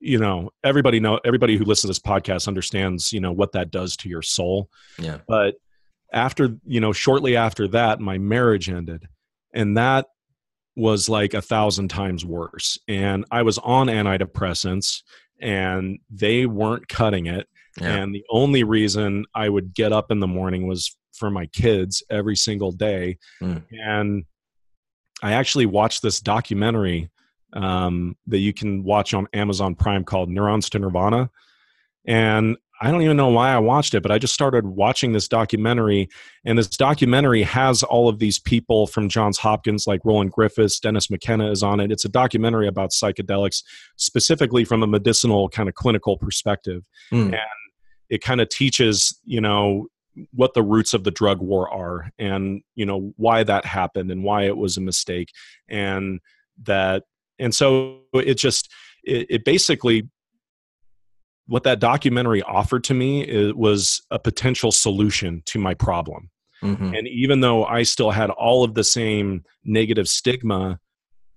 S5: you know, everybody know everybody who listens to this podcast understands, you know, what that does to your soul
S4: Yeah.
S5: but after you know shortly after that my marriage ended and that was like a thousand times worse and i was on antidepressants and they weren't cutting it
S4: Yeah.
S5: and the only reason i would get up in the morning was for my kids every single day
S4: Mm.
S5: and i actually watched this documentary um, that you can watch on amazon prime called neurons to nirvana and I don't even know why I watched it, but I just started watching this documentary, and this documentary has all of these people from Johns Hopkins, like Roland Griffiths, Dennis McKenna is on it. It's a documentary about psychedelics, specifically from a medicinal kind of clinical perspective,
S4: Mm.
S5: and it kind of teaches, you know, what the roots of the drug war are and you know why that happened and why it was a mistake and that and so it just it, it basically what that documentary offered to me it was a potential solution to my problem
S6: Mhm.
S5: and even though i still had all of the same negative stigma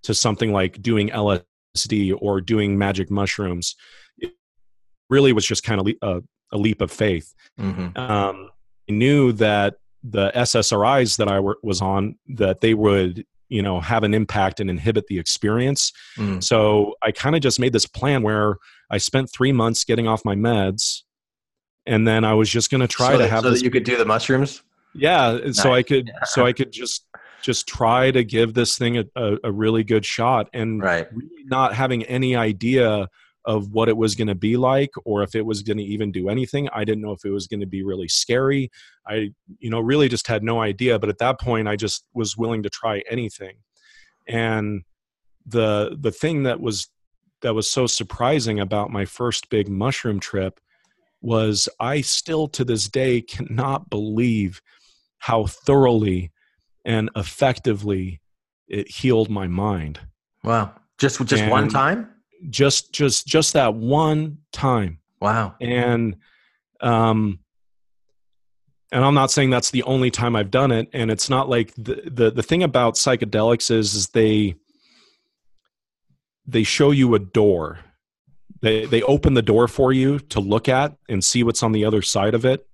S5: to something like doing lsd or doing magic mushrooms it really was just kind of le- a, a leap of faith
S6: Mhm.
S5: um, I knew that the SSRIs that I were, was on that they would you know have an impact and inhibit the experience.
S6: Mm.
S5: So I kind of just made this plan where I spent three months getting off my meds, and then I was just going to try
S6: so
S5: to
S6: that,
S5: have
S6: so
S5: this.
S6: that you could do the mushrooms.
S5: yeah, and so I
S6: Nice.
S5: could so I could just just try to give this thing a, a, a really good shot and
S6: Right.
S5: really not having any idea of what it was going to be like or if it was going to even do anything i didn't know if it was going to be really scary i you know really just had no idea but at that point i just was willing to try anything and the the thing that was that was so surprising about my first big mushroom trip was i still to this day cannot believe how thoroughly and effectively it healed my mind
S6: Wow. Just just one time.
S5: Just just just that one time.
S6: Wow.
S5: and um and i'm not saying that's the only time i've done it. And it's not like the the, the thing about psychedelics is, is they they show you a door. They they open the door for you to look at and see what's on the other side of it.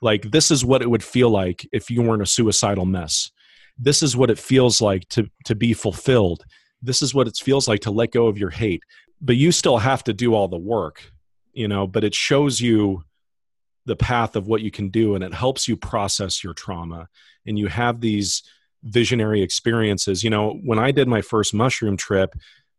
S5: Like this is what it would feel like if you weren't a suicidal mess. This is what it feels like to to be fulfilled. This is what it feels like to let go of your hate but you still have to do all the work you know but it shows you the path of what you can do and it helps you process your trauma. And you have these visionary experiences. You know when i did my first mushroom trip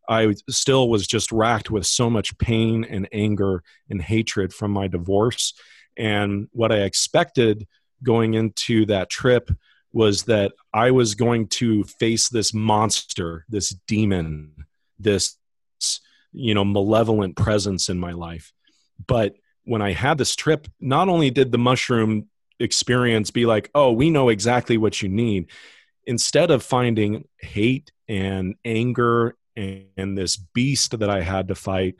S5: i still was just racked with so much pain and anger and hatred from my divorce. And what i expected going into that trip was that i was going to face this monster this demon this you know malevolent presence in my life. But when i had this trip not only did the mushroom experience be like oh we know exactly what you need instead of finding hate and anger and, and this beast that i had to fight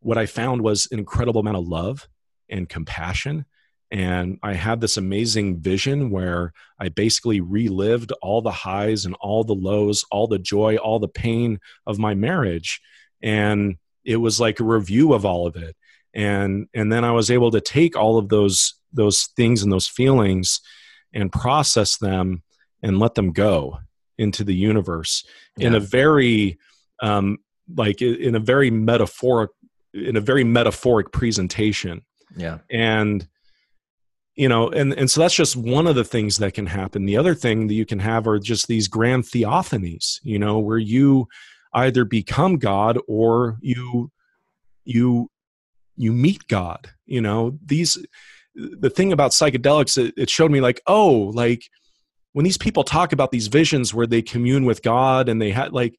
S5: what i found was an incredible amount of love and compassion. And i had this amazing vision where i basically relived all the highs and all the lows all the joy all the pain of my marriage and it was like a review of all of it. And and then i was able to take all of those those things and those feelings and process them and let them go into the universe in a very um like in a very metaphoric in a very metaphoric presentation.
S6: Yeah.
S5: and you know and and so that's just one of the things that can happen. The other thing that you can have are just these grand theophanies you know where you either become god or you you you meet god you know? These the thing about psychedelics it, it showed me like oh like when these people talk about these visions where they commune with god and they had like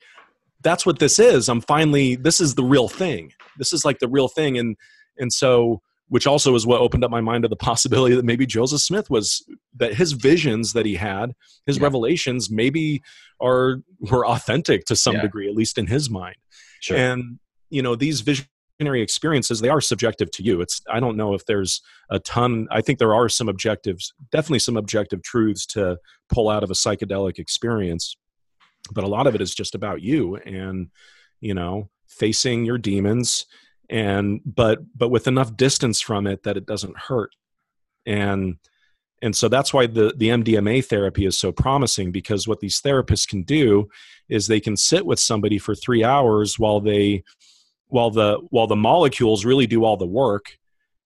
S5: that's what this is. I'm finally this is the real thing. This is like the real thing. And and so which also is what opened up my mind to the possibility that maybe joseph smith was that his visions that he had his
S6: Yeah.
S5: revelations maybe are were authentic to some
S6: Yeah.
S5: degree at least in his mind
S6: Sure.
S5: and you know these visionary experiences they are subjective to you it's i don't know if there's a ton i think there are some objectives definitely some objective truths to pull out of a psychedelic experience but a lot of it is just about you and you know facing your demons and but but with enough distance from it that it doesn't hurt and and so that's why the the MDMA therapy is so promising because what these therapists can do is they can sit with somebody for 3 hours while they while the while the molecules really do all the work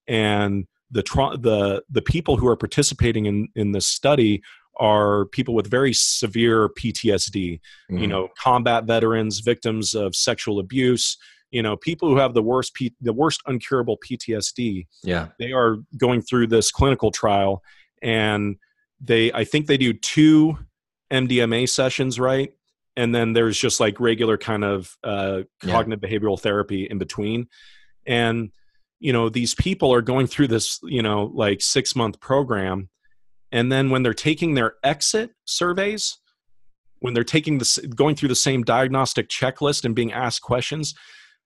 S5: and the the the people who are participating in in this study are people with very severe PTSD you
S6: Mhm.
S5: know combat veterans victims of sexual abuse you know people who have the worst P- the worst uncurable PTSD
S6: yeah.
S5: they are going through this clinical trial and they i think they do two mdma sessions right and then there's just like regular kind of uh,
S6: Yeah.
S5: cognitive behavioral therapy in between and you know these people are going through this you know like six month program and then when they're taking their exit surveys when they're taking this going through the same diagnostic checklist and being asked questions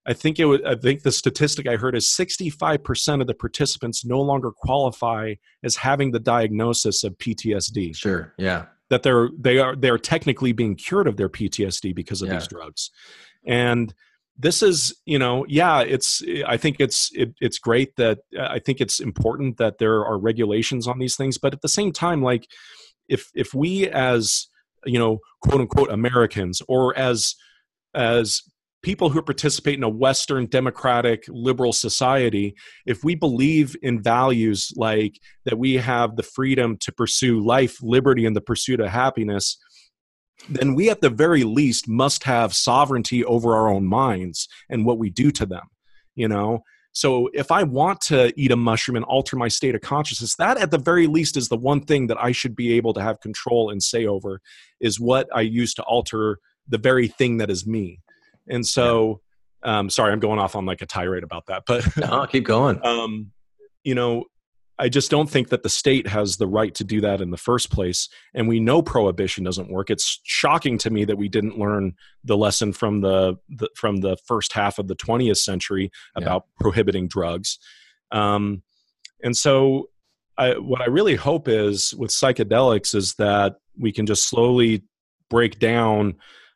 S5: i think it would i think the statistic i heard is 65% of the participants no longer qualify as having the diagnosis of ptsd
S4: Sure. Yeah.
S5: that they're they are they're technically being cured of their PTSD because of
S4: Yeah.
S5: these drugs. And this is, you know, yeah, it's I think it's it, it's great that I think it's important that there are regulations on these things, but at the same time like if if we as, you know, quote unquote Americans or as as people who participate in a western democratic liberal society if we believe in values like that we have the freedom to pursue life, liberty, and the pursuit of happiness, then we at the very least must have sovereignty over our own minds and what we do to them. You know? So if I want to eat a mushroom and alter my state of consciousness, that at the very least is the one thing that I should be able to have control and say over is what I use to alter the very thing that is me. And so, um, sorry, I'm going off on like a tirade about that, but
S4: No, keep going.
S5: um, you know, I just don't think that the state has the right to do that in the first place. And we know prohibition doesn't work. It's shocking to me that we didn't learn the lesson from the, the from the first half of the 20th century
S4: Yeah.
S5: about prohibiting drugs. Um, and so, I, what I really hope is with psychedelics is that we can just slowly break down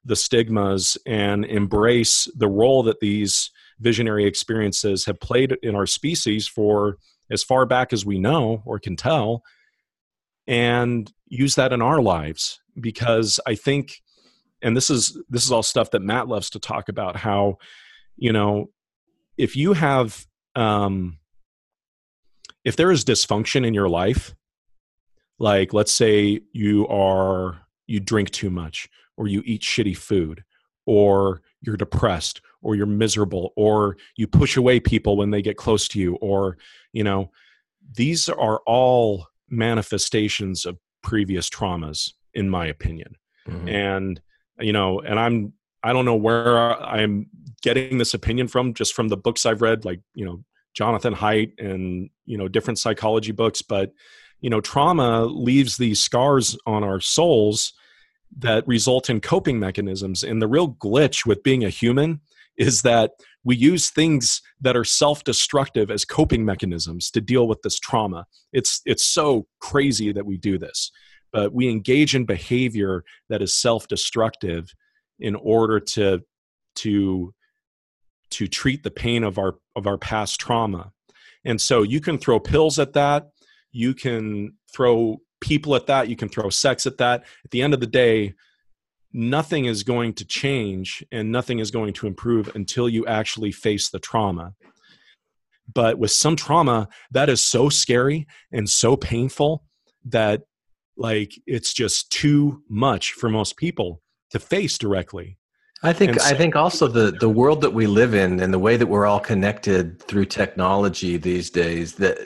S5: the stigmas and embrace the role that these visionary experiences have played in our species for as far back as we know or can tell and use that in our lives. Because i think and this is this is all stuff that matt loves to talk about how you know if you have um if there is dysfunction in your life like let's say you are you drink too much or you eat shitty food or you're depressed or you're miserable or you push away people when they get close to you or you know these are all manifestations of previous traumas in my opinion
S4: Mhm.
S5: and you know and i'm i don't know where i'm getting this opinion from just from the books i've read like you know jonathan haidt and you know different psychology books but you know trauma leaves these scars on our souls that result in coping mechanisms and the real glitch with being a human is that we use things that are self-destructive as coping mechanisms to deal with this trauma. It's it's so crazy that we do this but we engage in behavior that is self-destructive in order to to to treat the pain of our of our past trauma. And so you can throw pills at that. You can throw people at that you can throw sex at that. At the end of the day nothing is going to change and nothing is going to improve until you actually face the trauma. But with some trauma that is so scary and so painful that like it's just too much for most people to face directly.
S4: I think
S5: And
S4: I think also the the world that we live in and the way that we're all connected through technology these days that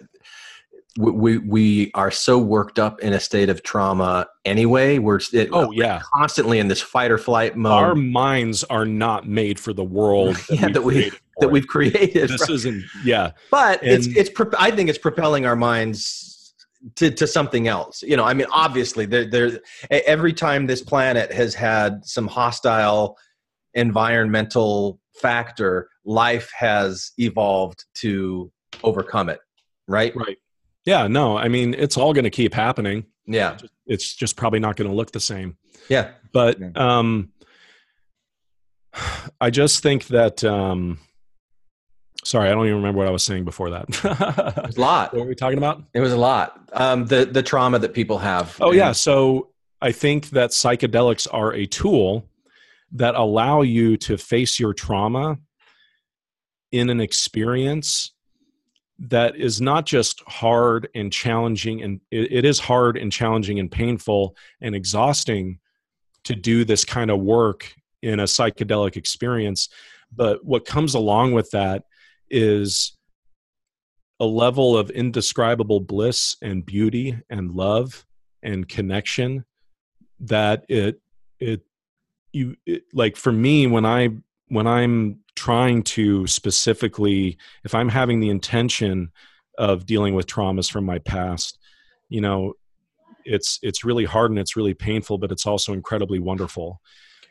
S4: we we, we are so worked up in a state of trauma anyway. We're it,
S5: oh yeah
S4: constantly in this fight or flight mode
S5: our minds are not made for the world that,
S4: Yeah,
S5: we've,
S4: that we-
S5: created
S4: that
S5: for
S4: we've created.
S5: this
S4: right?
S5: isn't yeah
S4: but it's
S5: And-
S4: it's pro- i think it's propelling our minds to, to something else you know i mean obviously there there every time this planet has had some hostile environmental factor life has evolved to overcome it right
S5: right yeah no i mean it's all going to keep happening.
S4: Yeah.
S5: It's just probably not going to look the same.
S4: Yeah.
S5: But um i just think that um sorry i don't even remember what i was saying before that.
S4: A lot.
S5: What were we talking about?
S4: It was a lot. Um the the trauma that people have
S5: oh
S4: And-
S5: yeah so i think that psychedelics are a tool that allow you to face your trauma in an experience that is not just hard and challenging and it, is hard and challenging and painful and exhausting to do this kind of work in a psychedelic experience but what comes along with that is a level of indescribable bliss and beauty and love and connection that it it you it, like for me when i when i'm trying to specifically if i'm having the intention of dealing with traumas from my past you know it's it's really hard and it's really painful, but it's also incredibly wonderful.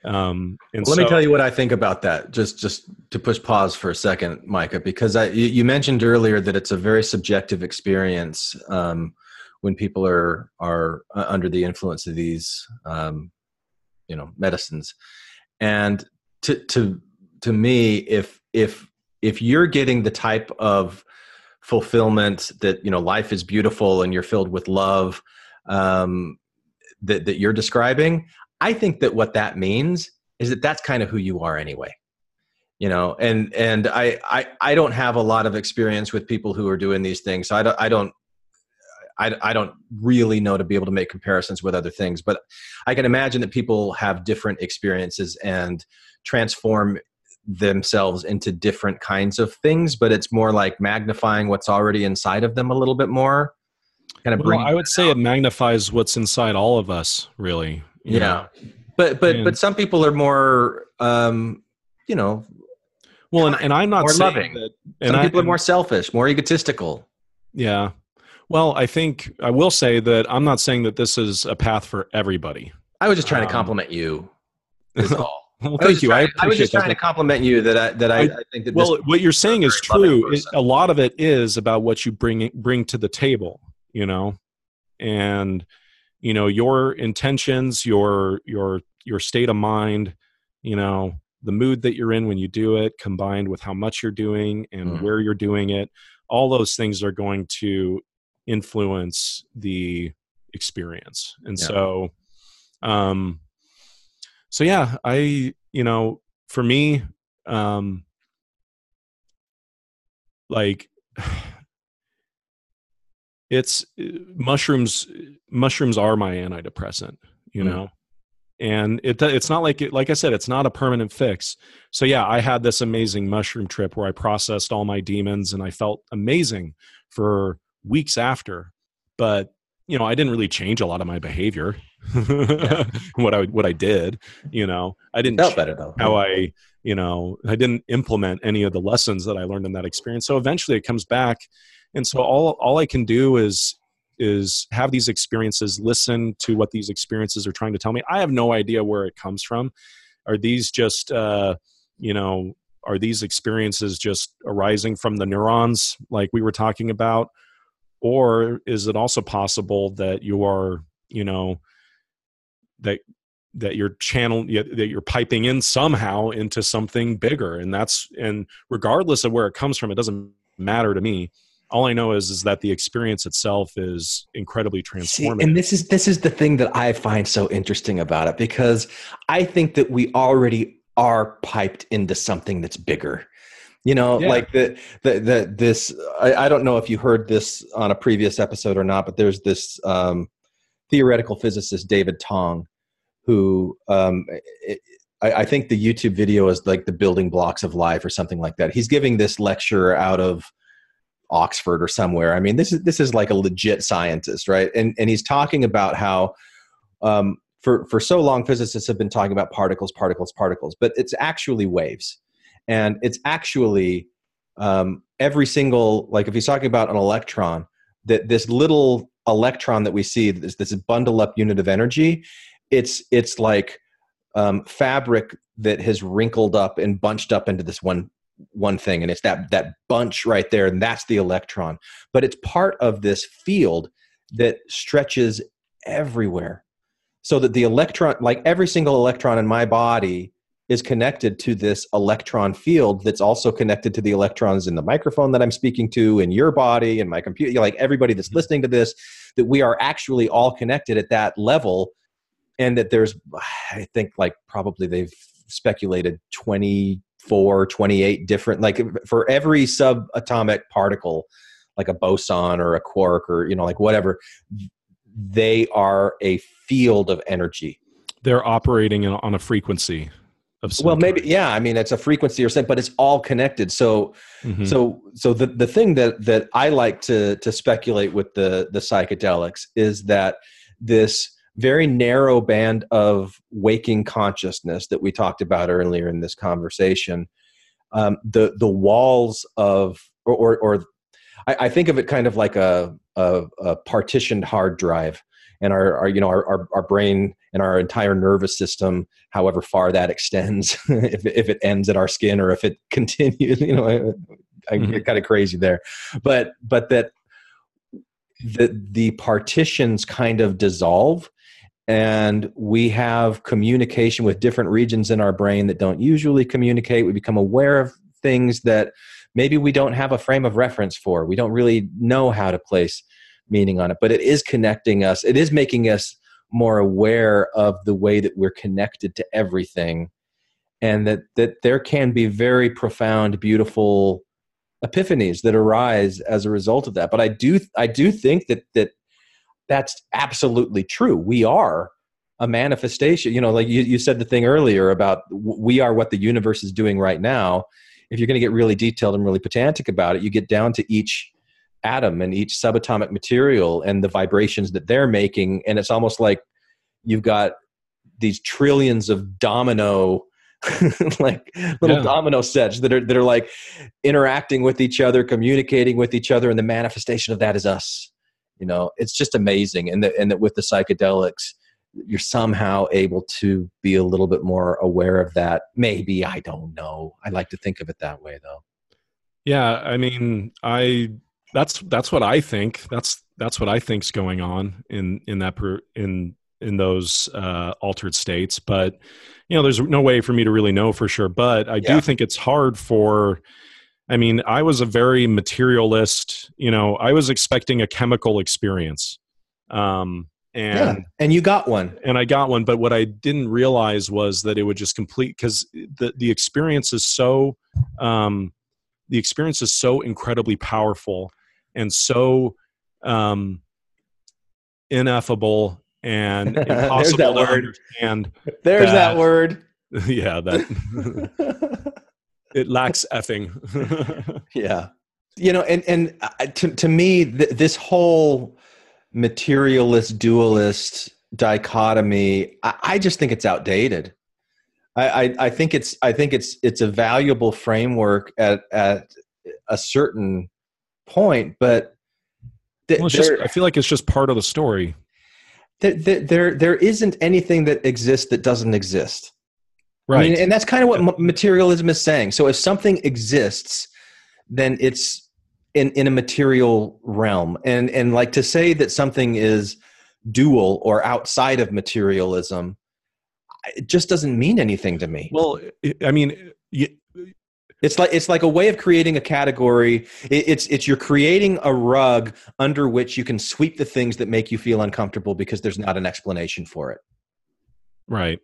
S5: Um, and
S4: Let
S5: so,
S4: me tell you what I think about that. Just just to push pause for a second, Micah, because I you, you mentioned earlier that it's a very subjective experience um, when people are are uh, under the influence of these um, you know medicines, and to to to me, if if if you're getting the type of fulfillment that you know life is beautiful and you're filled with love um, that that you're describing, I think that what that means is that that's kind of who you are anyway. You know, and and I I I don't have a lot of experience with people who are doing these things, so I don't I don't I, I don't really know to be able to make comparisons with other things, but I can imagine that people have different experiences and transform themselves into different kinds of things, but it's more like magnifying what's already inside of them a little bit more. Kind of
S5: well, I would say it magnifies what's inside all of us, really. you know?
S4: yeah. But but
S5: And-
S4: but some people are more um you know,
S5: Well, and, and I'm not
S4: More
S5: saying
S4: loving.
S5: that. And
S4: some
S5: I,
S4: people are more selfish, more egotistical.
S5: Yeah. Well, I think I will say that I'm not saying that this is a path for everybody.
S4: I was just trying to
S5: Um,
S4: compliment you.
S5: Well, thank you. I
S4: trying- I was
S5: appreciate
S4: just trying to compliment you that I that I,
S5: I-
S4: I think that
S5: Well, what you're saying is true. It, a lot of it is about what you bring bring to the table, you know, and you know your intentions, your your your state of mind, you know, the mood that you're in when you do it, combined with how much you're doing and
S4: Mhm.
S5: where you're doing it. All those things are going to influence the experience, and
S4: Yeah.
S5: so, um, so yeah, I you know, for me, um, like it's uh, mushrooms mushrooms are my antidepressant you
S4: Mm.
S5: know? And it it's not like it like i said it's not a permanent fix. So yeah i had this amazing mushroom trip where i processed all my demons and i felt amazing for weeks after but you know i didn't really change a lot of my behavior what i what i did you know i didn't
S4: felt better though.
S5: how I, you know, I didn't implement any of the lessons that I learned in that experience. So eventually it comes back. And so all all I can do is is have these experiences, listen to what these experiences are trying to tell me. I have no idea where it comes from. Are these just uh, you know, are these experiences just arising from the neurons like we were talking about? Or is it also possible that you are, you know, that that you're channel that you're piping in somehow into something bigger and that's and regardless of where it comes from it doesn't matter to me all i know is is that the experience itself is incredibly
S4: See,
S5: transformative
S4: and this is this is the thing that I find so interesting about it because I think that we already are piped into something that's bigger. You know,
S5: Yeah.
S4: like the, the the this. I, I don't know if you heard this on a previous episode or not, but there's this um, theoretical physicist David Tong, who um, it, I, I think the YouTube video is like the building blocks of life or something like that. He's giving this lecture out of Oxford or somewhere. I mean, this is this is like a legit scientist, right? And and he's talking about how um, for for so long physicists have been talking about particles, particles, particles, but it's actually waves, and it's actually um, every single like if he's talking about an electron, that this little electron that we see, this this bundle up unit of energy, it's it's like um, fabric that has wrinkled up and bunched up into this one one thing. And it's that that bunch right there and that's the electron. But it's part of this field that stretches everywhere. So that the electron like every single electron in my body is connected to this electron field that's also connected to the electrons in the microphone that I'm speaking to in your body and my computer like everybody that's listening to this that we are actually all connected at that level and that there's i think like probably they've speculated 24 28 different like for every subatomic particle like a boson or a quark or you know like whatever they are a field of energy
S5: they're operating in, on a frequency of
S4: well maybe
S5: kind.
S4: yeah i mean it's a frequency or something but it's all connected so
S5: Mhm.
S4: so so the, the thing that that i like to to speculate with the the psychedelics is that this very narrow band of waking consciousness that we talked about earlier in this conversation um, the the walls of or or, or I, I think of it kind of like a, a a partitioned hard drive and our, our you know our, our, our brain and our entire nervous system however far that extends if, if it ends at our skin or if it continues you know i, I
S5: Mhm.
S4: get kind of crazy there but but that the the partitions kind of dissolve and we have communication with different regions in our brain that don't usually communicate. We become aware of things that maybe we don't have a frame of reference for. We don't really know how to place meaning on it but it is connecting us. It is making us more aware of the way that we're connected to everything and that that there can be very profound beautiful epiphanies that arise as a result of that. But i do i do think that that that's absolutely true. We are a manifestation you know like you, you said the thing earlier about we are what the universe is doing right now. If you're going to get really detailed and really pedantic about it you get down to each atom and each subatomic material and the vibrations that they're making and it's almost like you've got these trillions of domino like little
S5: Yeah.
S4: domino sets that are that are like interacting with each other communicating with each other and the manifestation of that is us you know it's just amazing and that and that with the psychedelics you're somehow able to be a little bit more aware of that maybe i don't know i like to think of it that way though
S5: Yeah, I mean, I that's that's what I think. That's that's what I think's going on in in that per, in in those uh, altered states. But you know, there's no way for me to really know for sure. But I
S4: Yeah.
S5: do think it's hard for. I mean, I was a very materialist. You know, I was expecting a chemical experience, um, and
S4: yeah and you got one
S5: and I got one. But what I didn't realize was that it would just complete because the the experience is so um, the experience is so incredibly powerful and so um, ineffable and impossible to
S4: word.
S5: understand.
S4: there's that
S5: That-
S4: word
S5: yeah, that it lacks effing.
S4: yeah you know and and uh, to, to me th- this whole materialist dualist dichotomy I, I just think it's outdated I, I i think it's i think it's it's a valuable framework at at a certain point but th-
S5: well, just, I feel like it's just part of the story.
S4: th- th- there there isn't anything that exists that doesn't exist
S5: Right.
S4: I mean, and that's kind of what ma- materialism is saying. So if something exists, then it's in, in a material realm. And and like to say that something is dual or outside of materialism, it just doesn't mean anything to me.
S5: well, I- mean, y-
S4: It's like it's like a way of creating a category. It's it's you're creating a rug under which you can sweep the things that make you feel uncomfortable because there's not an explanation for it.
S5: right.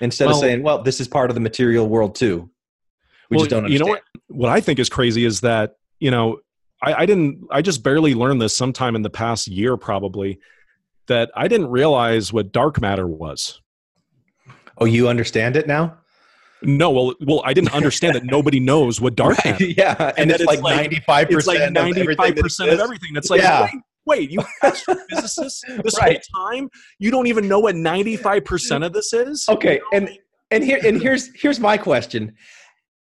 S4: Instead
S5: Well-
S4: of saying, "Well, this is part of the material world too," we
S5: well,
S4: just don't understand.
S5: you know what? What I think is crazy is that you know I, I didn't. I just barely learned this sometime in the past year, probably. That I didn't realize what dark matter was.
S4: Oh, you understand it now?
S5: No, well, well, I didn't understand that nobody knows what dark
S4: Right,
S5: matter.
S4: yeah, and,
S5: And
S4: it's, like ninety five
S5: It's like
S4: percent.
S5: ninety-five percent of everything. That's like,
S4: Yeah.
S5: wait, wait, you astrophysicists this
S4: Right.
S5: whole time, you don't even know what ninety-five percent of this is.
S4: Okay, and and here and here's here's my question: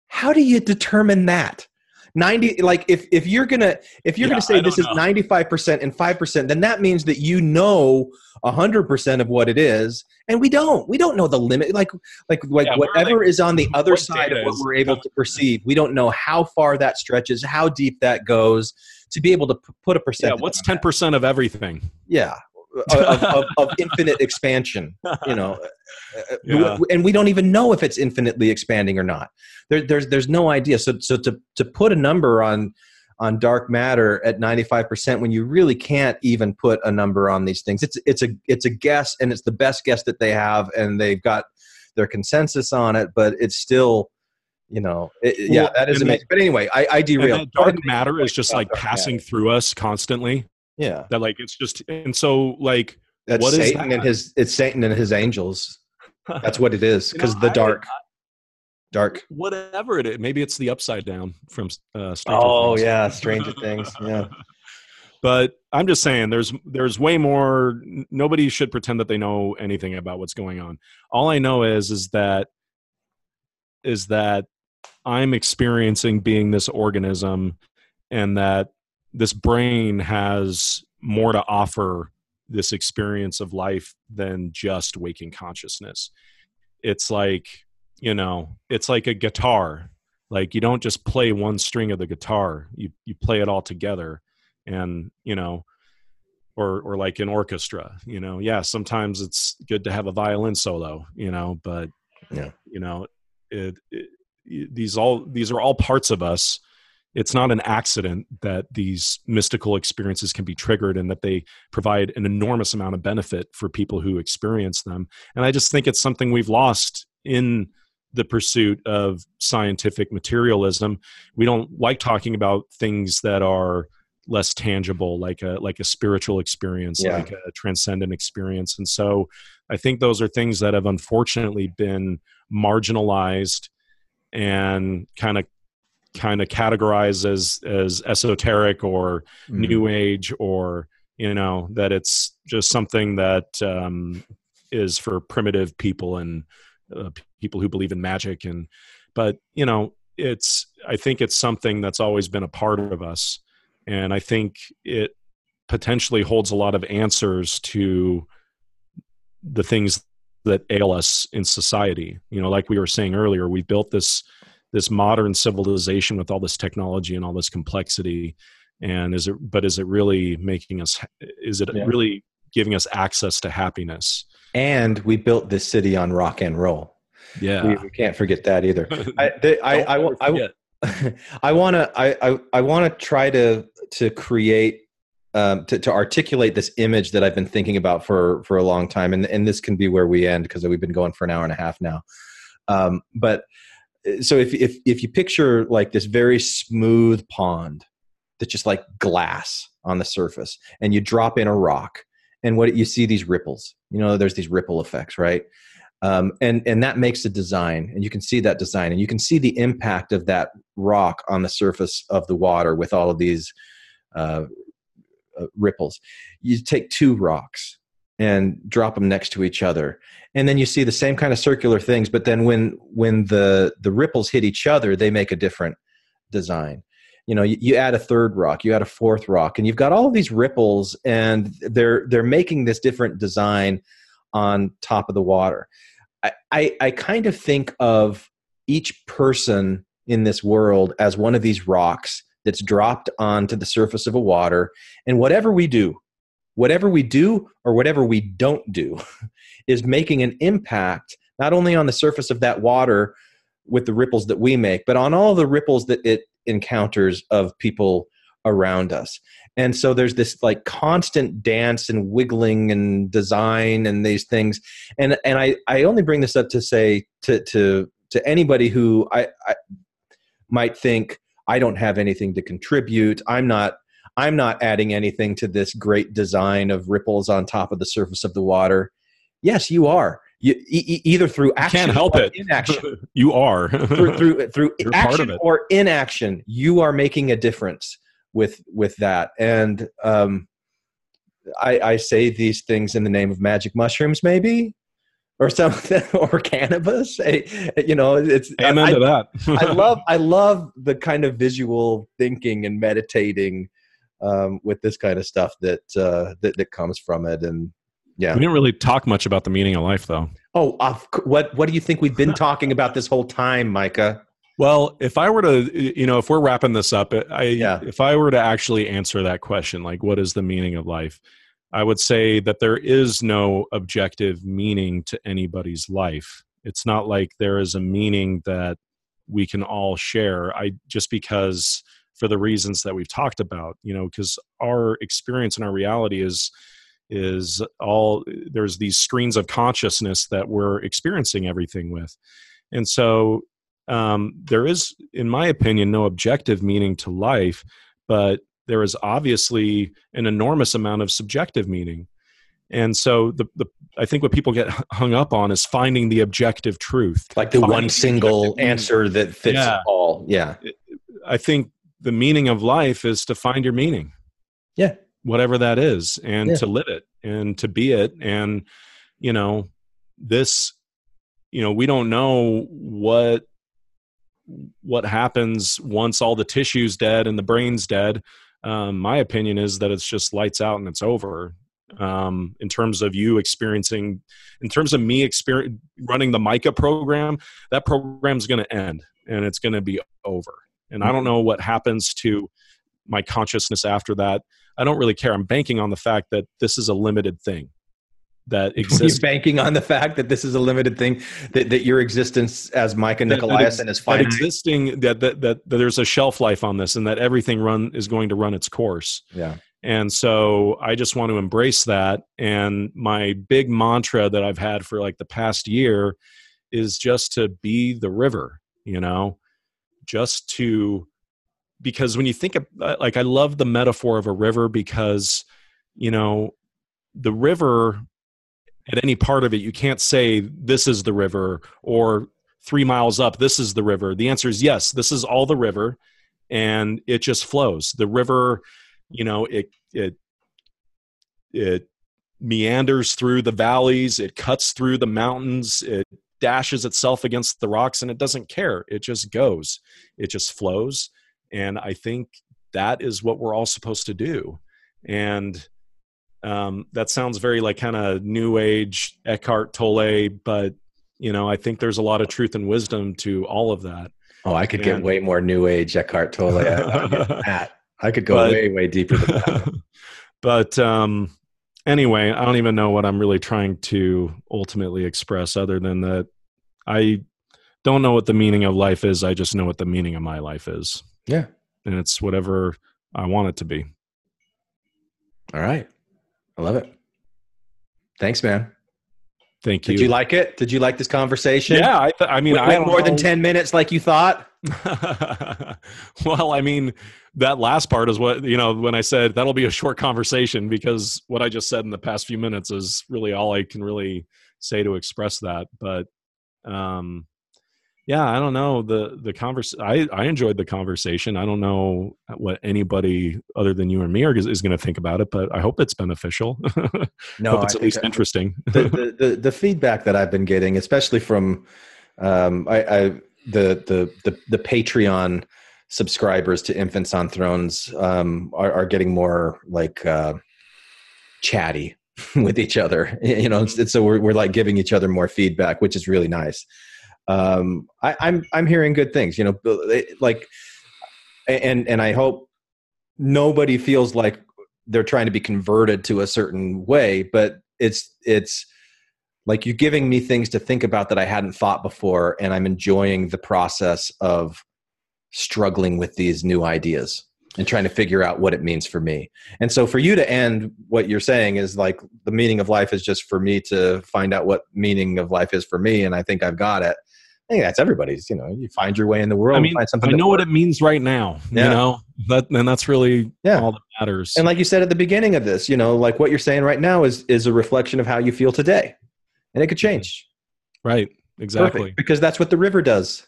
S4: How do you determine that? Ninety, like if if you're gonna if you're
S5: Yeah,
S4: gonna say this
S5: don't
S4: is ninety five percent and five percent, then that means that you know hundred percent of what it is, and we don't. We don't know the limit. Like like like
S5: Yeah,
S4: whatever is on the other side of what we're able to perceive, we don't know how far that stretches, how deep that goes. To be able to p- put a
S5: yeah,
S4: percentage.
S5: what's
S4: on
S5: ten
S4: that.
S5: percent of everything?
S4: yeah of, of, of infinite expansion you know Uh,
S5: Yeah.
S4: and we don't even know if it's infinitely expanding or not there, there's there's no idea so so to to put a number on on dark matter at 95% when you really can't even put a number on these things it's it's a it's a guess and it's the best guess that they have and they've got their consensus on it but it's still you know it, yeah that is amazing but anyway i i derailed
S5: dark matter is just like passing
S4: matter.
S5: through us constantly.
S4: Yeah
S5: That like it's just and so like
S4: that's
S5: What is
S4: satan
S5: that?
S4: and his it's satan and his angels that's what it is
S5: You
S4: because
S5: know,
S4: the
S5: I-
S4: dark dark
S5: whatever it is. Maybe it's the upside down from uh, Stranger
S4: Oh
S5: Things.
S4: yeah, Stranger Things. Yeah.
S5: But I'm just saying, there's there's way more. Nobody should pretend that they know anything about what's going on. All I know is is that is that I'm experiencing being this organism, and that this brain has more to offer this experience of life than just waking consciousness. It's like you know it's like a guitar. Like you don't just play one string of the guitar. You you play it all together and you know or or like an orchestra you know? Yeah sometimes it's good to have a violin solo you know but
S4: Yeah.
S5: you know it, it these all these are all parts of us it's not an accident that these mystical experiences can be triggered and that they provide an enormous amount of benefit for people who experience them. And i just think it's something we've lost in the pursuit of scientific materialism. We don't like talking about things that are less tangible like a like a spiritual experience
S4: Yeah.
S5: like a transcendent experience. And so i think those are things that have unfortunately been marginalized and kind of kind of categorized as as esoteric or
S4: Mm.
S5: new age or you know that it's just something that um, is for primitive people and uh, people who believe in magic and but you know it's i think it's something that's always been a part of us and i think it potentially holds a lot of answers to the things that ail us in society you know like we were saying earlier we built this this modern civilization with all this technology and all this complexity and is it but is it really making us is it
S4: Yeah.
S5: really giving us access to happiness
S4: and we built this city on rock and roll
S5: yeah
S4: we, we can't forget that either I, the, I, I, I, I. I want to I, I, I want to try to to create um, to, to articulate this image that I've been thinking about for for a long time, and and this can be where we end because we've been going for an hour and a half now. Um, but so if if if you picture like this very smooth pond that's just like glass on the surface, and you drop in a rock, and what you see these ripples. You know, there's these ripple effects, right? um, and and that makes a design and you can see that design and you can see the impact of that rock on the surface of the water with all of these uh, uh, ripples you take two rocks and drop them next to each other and then you see the same kind of circular things but then when when the the ripples hit each other they make a different design you know you, you add a third rock you add a fourth rock and you've got all these ripples and they're they're making this different design on top of the water I, I, I kind of think of each person in this world as one of these rocks that's dropped onto the surface of a water. And whatever we do, whatever we do or whatever we don't do, is making an impact not only on the surface of that water with the ripples that we make, but on all the ripples that it encounters of people around us. And so there's this like constant dance and wiggling and design and these things. And and I, I only bring this up to say to to to anybody who I, I might think I don't have anything to contribute. I'm not I'm not adding anything to this great design of ripples on top of the surface of the water. Yes, you are. You, e- either through action
S5: can't help
S4: or
S5: it.
S4: inaction.
S5: You are.
S4: Through through through action or inaction you are making a difference with with that. And um i i say these things in the name of magic mushrooms maybe? Or something or cannabis? You know it's
S5: amen
S4: I,
S5: to that.
S4: I love i love the kind of visual thinking and meditating um with this kind of stuff that uh that, that comes from it and yeah
S5: we didn't really talk much about the meaning of life though
S4: oh what what do you think we've been talking about this whole time micah
S5: Well, if I were to, you know, if we're wrapping this up, I,
S4: Yeah.
S5: if I were to actually answer that question, like, what is the meaning of life? I would say that there is no objective meaning to anybody's life. It's not like there is a meaning that we can all share. I just because for the reasons that we've talked about, you know, because our experience and our reality is is all there's these screens of consciousness that we're experiencing everything with. And so um, there is, in my opinion, no objective meaning to life, but there is obviously an enormous amount of subjective meaning. And so the, the I think what people get hung up on is finding the objective truth.
S4: like the
S5: Finding
S4: one single
S5: meaning.
S4: answer that fits
S5: Yeah.
S4: all yeah
S5: I think the meaning of life is to find your meaning.
S4: Yeah.
S5: Whatever that is, and
S4: Yeah.
S5: to live it and to be it. And, you know, this, you know, we don't know what what happens once all the tissue's dead and the brain's dead. Um, my opinion is that it's just lights out and it's over. um, in terms of you experiencing in terms of me experience running the Micah program that program is going to end and it's going to be over and i don't mm-hmm. know what happens to my consciousness after that. I don't really care. I'm banking on the fact that this is a limited thing that exists.
S4: banking on the fact that this is a limited thing, that, that your existence as Micah
S5: that- that
S4: Nickolaisen
S5: ex-
S4: is
S5: that
S4: finite.
S5: existing that, that that that there's a shelf life on this and that everything run is going to run its course.
S4: Yeah.
S5: and so i just want to embrace that. And my big mantra that i've had for like the past year is just to be the river you know just to because when you think of uh, like i love the metaphor of a river because you know the river at any part of it you can't say this is the river or three miles up this is the river. The answer is yes this is all the river and it just flows. The river you know it it it meanders through the valleys it cuts through the mountains it dashes itself against the rocks and it doesn't care. It just goes. It just flows. And i think that is what we're all supposed to do. And um, that sounds very like kind of new age eckhart tolle but you know i think there's a lot of truth and wisdom to all of that.
S4: Oh, I could get way more new age Eckhart Tolle. Of. I could go
S5: But-
S4: way, way deeper than that.
S5: but um anyway i don't even know what i'm really trying to ultimately express other than that i don't know what the meaning of life is i just know what the meaning of my life is
S4: Yeah.
S5: and it's whatever i want it to be
S4: All right. I love it. Thanks, man.
S5: Thank you
S4: Did you like it? Did you like this conversation?
S5: yeah i, th- I mean
S4: Went
S5: i don't
S4: more than 10 minutes like you thought?
S5: well i mean that last part is what you know when i said that'll be a short conversation because what i just said in the past few minutes is really all i can really say to express that but um yeah i don't know the the convers i i enjoyed the conversation i don't know what anybody other than you and me are, is, is going to think about it but i hope it's beneficial
S4: No,
S5: hope it's
S4: I
S5: at least
S4: think-
S5: interesting
S4: the, the, the, the feedback that I've been getting, especially from um, I, I the, the the the Patreon subscribers to Infants on Thrones um, are, are getting more like uh, chatty with each other. You know, it's, it's, so we're we're like giving each other more feedback, which is really nice. Um, I, I'm I'm hearing good things. You know, like and and I hope nobody feels like they're trying to be converted to a certain way, but it's it's like you're giving me things to think about that I hadn't thought before, and I'm enjoying the process of struggling with these new ideas and trying to figure out what it means for me. And so for you to end what you're saying is like the meaning of life is just for me to find out what meaning of life is for me, and I think I've got it. I think that's everybody's. You know, you find your way in the world.
S5: i mean
S4: find something
S5: i know what it means right now
S4: Yeah.
S5: you know that and that's really
S4: Yeah.
S5: all that matters
S4: And like you said at the beginning of this, you know, like what you're saying right now is is a reflection of how you feel today, and it could change.
S5: right exactly
S4: Perfect, because that's what the river does.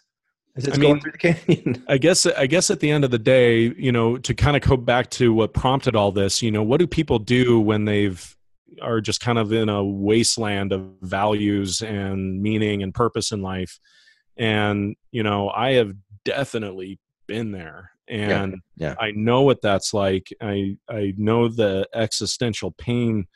S4: As it's
S5: I
S4: going
S5: mean-
S4: through the canyon.
S5: I guess I guess at the end of the day, you know, to kind of go back to what prompted all this, you know, what do people do when they've are just kind of in a wasteland of values and meaning and purpose in life? And you know, I have definitely been there, and
S4: yeah.
S5: I know what that's like. I I know the existential pain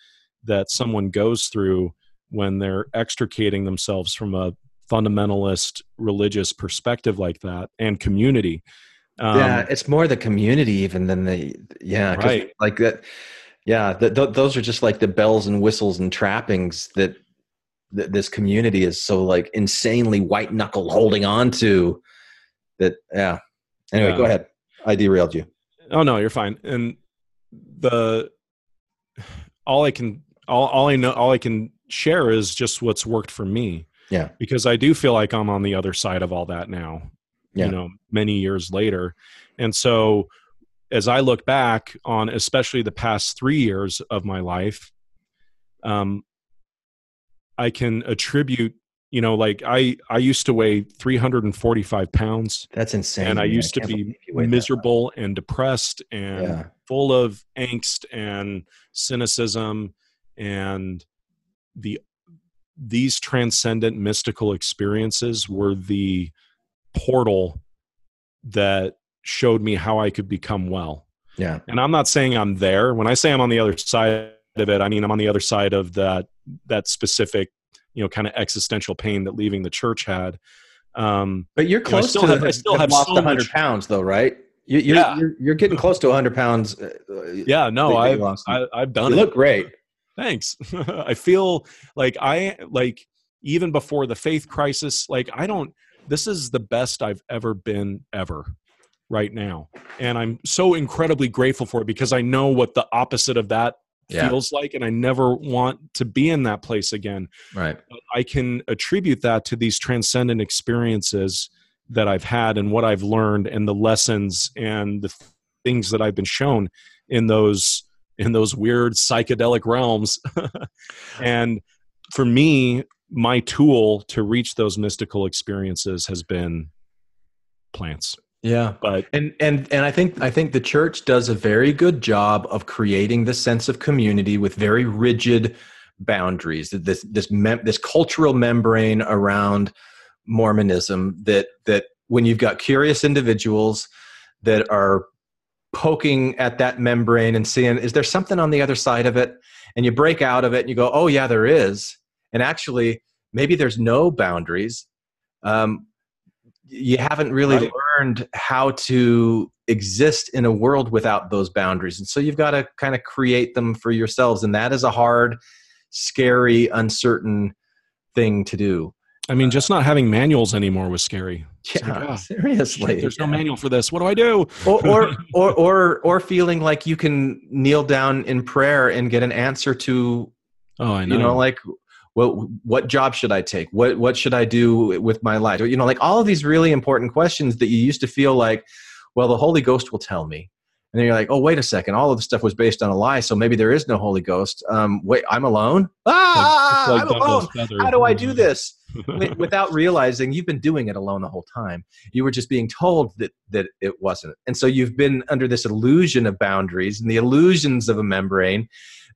S5: that someone goes through when they're extricating themselves from a fundamentalist religious perspective like that and community. Um,
S4: yeah, it's more the community even than the yeah
S5: Right.
S4: like that. Yeah, th- th- those are just like the bells and whistles and trappings that th- this community is so like insanely white knuckle holding on to. That yeah. Anyway,
S5: Yeah.
S4: go ahead. I derailed you.
S5: Oh no, you're fine. And the all I can all, all I know all I can share is just what's worked for me.
S4: Yeah.
S5: Because I do feel like I'm on the other side of all that now.
S4: Yeah.
S5: You know, many years later. And so as I look back on especially the past 3 years of my life um I can attribute you know like I I used to weigh 345 pounds
S4: That's insane.
S5: and I
S4: man.
S5: used to be
S4: believe you weighed that
S5: miserable and depressed and
S4: Yeah.
S5: full of angst and cynicism and the these transcendent mystical experiences were the portal that showed me how I could become well.
S4: Yeah.
S5: And I'm not saying I'm there. When I say I'm on the other side of it. I mean, I'm on the other side of that that specific, you know, kind of existential pain that leaving the church had. Um,
S4: But you're
S5: know, I
S4: close
S5: still
S4: to
S5: have- I still
S4: have
S5: have
S4: lost
S5: so
S4: 100
S5: much-
S4: pounds, though, right? You, you're,
S5: Yeah.
S4: you're you're getting close to 100 pounds. uh,
S5: yeah, no, I've
S4: lost.
S5: I, I've done
S4: you
S5: it.
S4: look great.
S5: Thanks. I feel like I like even before the faith crisis, like I don't. This is the best I've ever been ever right now, and I'm so incredibly grateful for it because I know what the opposite of that
S4: Yeah.
S5: feels like, and I never want to be in that place again.
S4: Right.
S5: I can attribute that to these transcendent experiences that I've had and what I've learned and the lessons and the things that I've been shown in those in those weird psychedelic realms. and for me, my tool to reach those mystical experiences has been plants.
S4: Yeah.
S5: But
S4: And and and I think I think the church does a very good job of creating this sense of community with very rigid boundaries. This this mem- this cultural membrane around Mormonism that that when you've got curious individuals that are poking at that membrane and seeing is there something on the other side of it and you break out of it and you go oh yeah there is and actually maybe there's no boundaries um, you haven't really
S5: Right.
S4: learned how to exist in a world without those boundaries and so you've got to kind of create them for yourselves and that is a hard scary uncertain thing to do
S5: I mean, just not having manuals anymore was scary. It's like,
S4: yeah
S5: ah,
S4: seriously
S5: there's no manual for this. What do I do?
S4: or, or or or or feeling like you can kneel down in prayer and get an answer to
S5: Oh, I know.
S4: you know like what what job should i take? What what should i do with my life? You know like all of these really important questions that you used to feel like well the holy ghost will tell me. And then you're like oh wait a second. All of this stuff was based on a lie so maybe there is no holy ghost. Um wait i'm alone? Ah
S5: like
S4: i'm alone. how do i do this? Without realizing you've been doing it alone the whole time. You were just being told that that it wasn't. And so you've been under this illusion of boundaries and the illusions of a membrane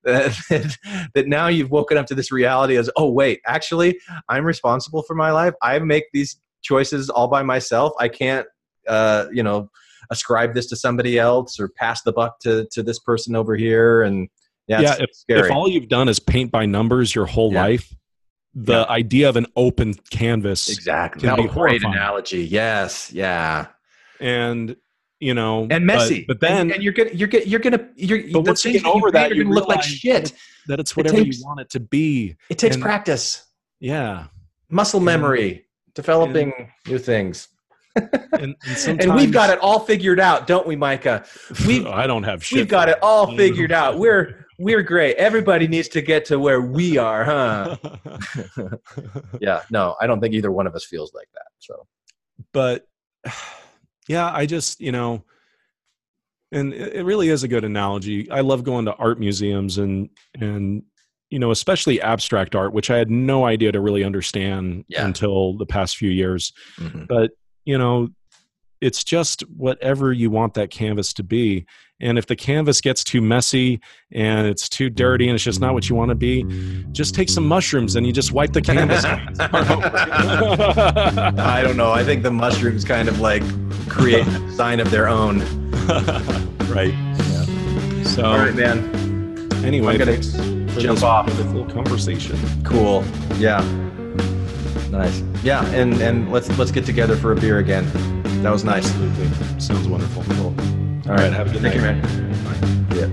S4: that, that, now you've woken up to this reality as oh wait actually i'm responsible for my life. I make these choices all by myself. I can't uh, you know ascribe this to somebody else or pass the buck to to this person over here. And yeah,
S5: yeah,
S4: it's
S5: if,
S4: scary.
S5: if all you've done is paint by numbers your whole
S4: Yeah.
S5: life, the idea of an open canvas
S4: exactly.
S5: can
S4: that
S5: be
S4: a great analogy. Yes. Yeah.
S5: And you know,
S4: and messy.
S5: But, but then,
S4: and, and you're gonna you're gonna you're gonna you're
S5: But once you get over
S4: create
S5: that, you
S4: gonna look like shit.
S5: that it's
S4: it
S5: whatever
S4: takes-
S5: you want it to be.
S4: It takes
S5: and-
S4: practice,
S5: Yeah,
S4: muscle
S5: and-
S4: memory, developing new things.
S5: and, and
S4: we've got it all figured out, don't we, Micah? We've
S5: I don't have shit.
S4: we've got it all figured out. We're we're great. Everybody needs to get to where we are, huh? Yeah. No, I don't think either one of us feels like that. So
S5: but yeah, I just you know, and it really is a good analogy. I love going to art museums and and you know, especially abstract art, which I had no idea to really understand
S4: Yeah.
S5: until the past few years.
S4: mhm.
S5: but you know it's just whatever you want that canvas to be and if the canvas gets too messy and it's too dirty and it's just not what you want to be just take some mushrooms and you just wipe the canvas off and start over.
S4: I don't know. I think the mushrooms kind of like create a sign of their own.
S5: right Yeah. so
S4: All right, man.
S5: anyway
S4: I'm gonna jump
S5: this
S4: off.
S5: wonderful conversation
S4: Cool. Yeah. Nice. Yeah, and and let's let's get together for a beer again. That was nice.
S5: absolutely sounds wonderful
S4: All
S5: right, have a good
S4: Thank
S5: night.
S4: you, man. Yeah.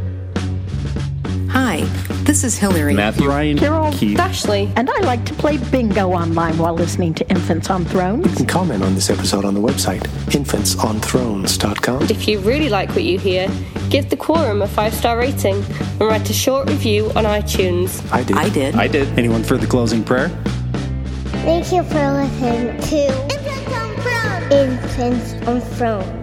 S7: Hi, this is Hillary.
S8: Matthew, Ryan,
S9: Carol
S8: Keith.
S9: Ashley, and I like to play bingo online while listening to Infants on Thrones.
S10: You can comment on this episode on the website, infantsonthrones.com.
S11: If you really like what you hear, give the Quorum a five star rating and write a short review on iTunes.
S10: I did.
S7: I did.
S8: I did. Anyone for the closing prayer?
S12: Thank you for listening to Infants on Throne. Infants on Throne.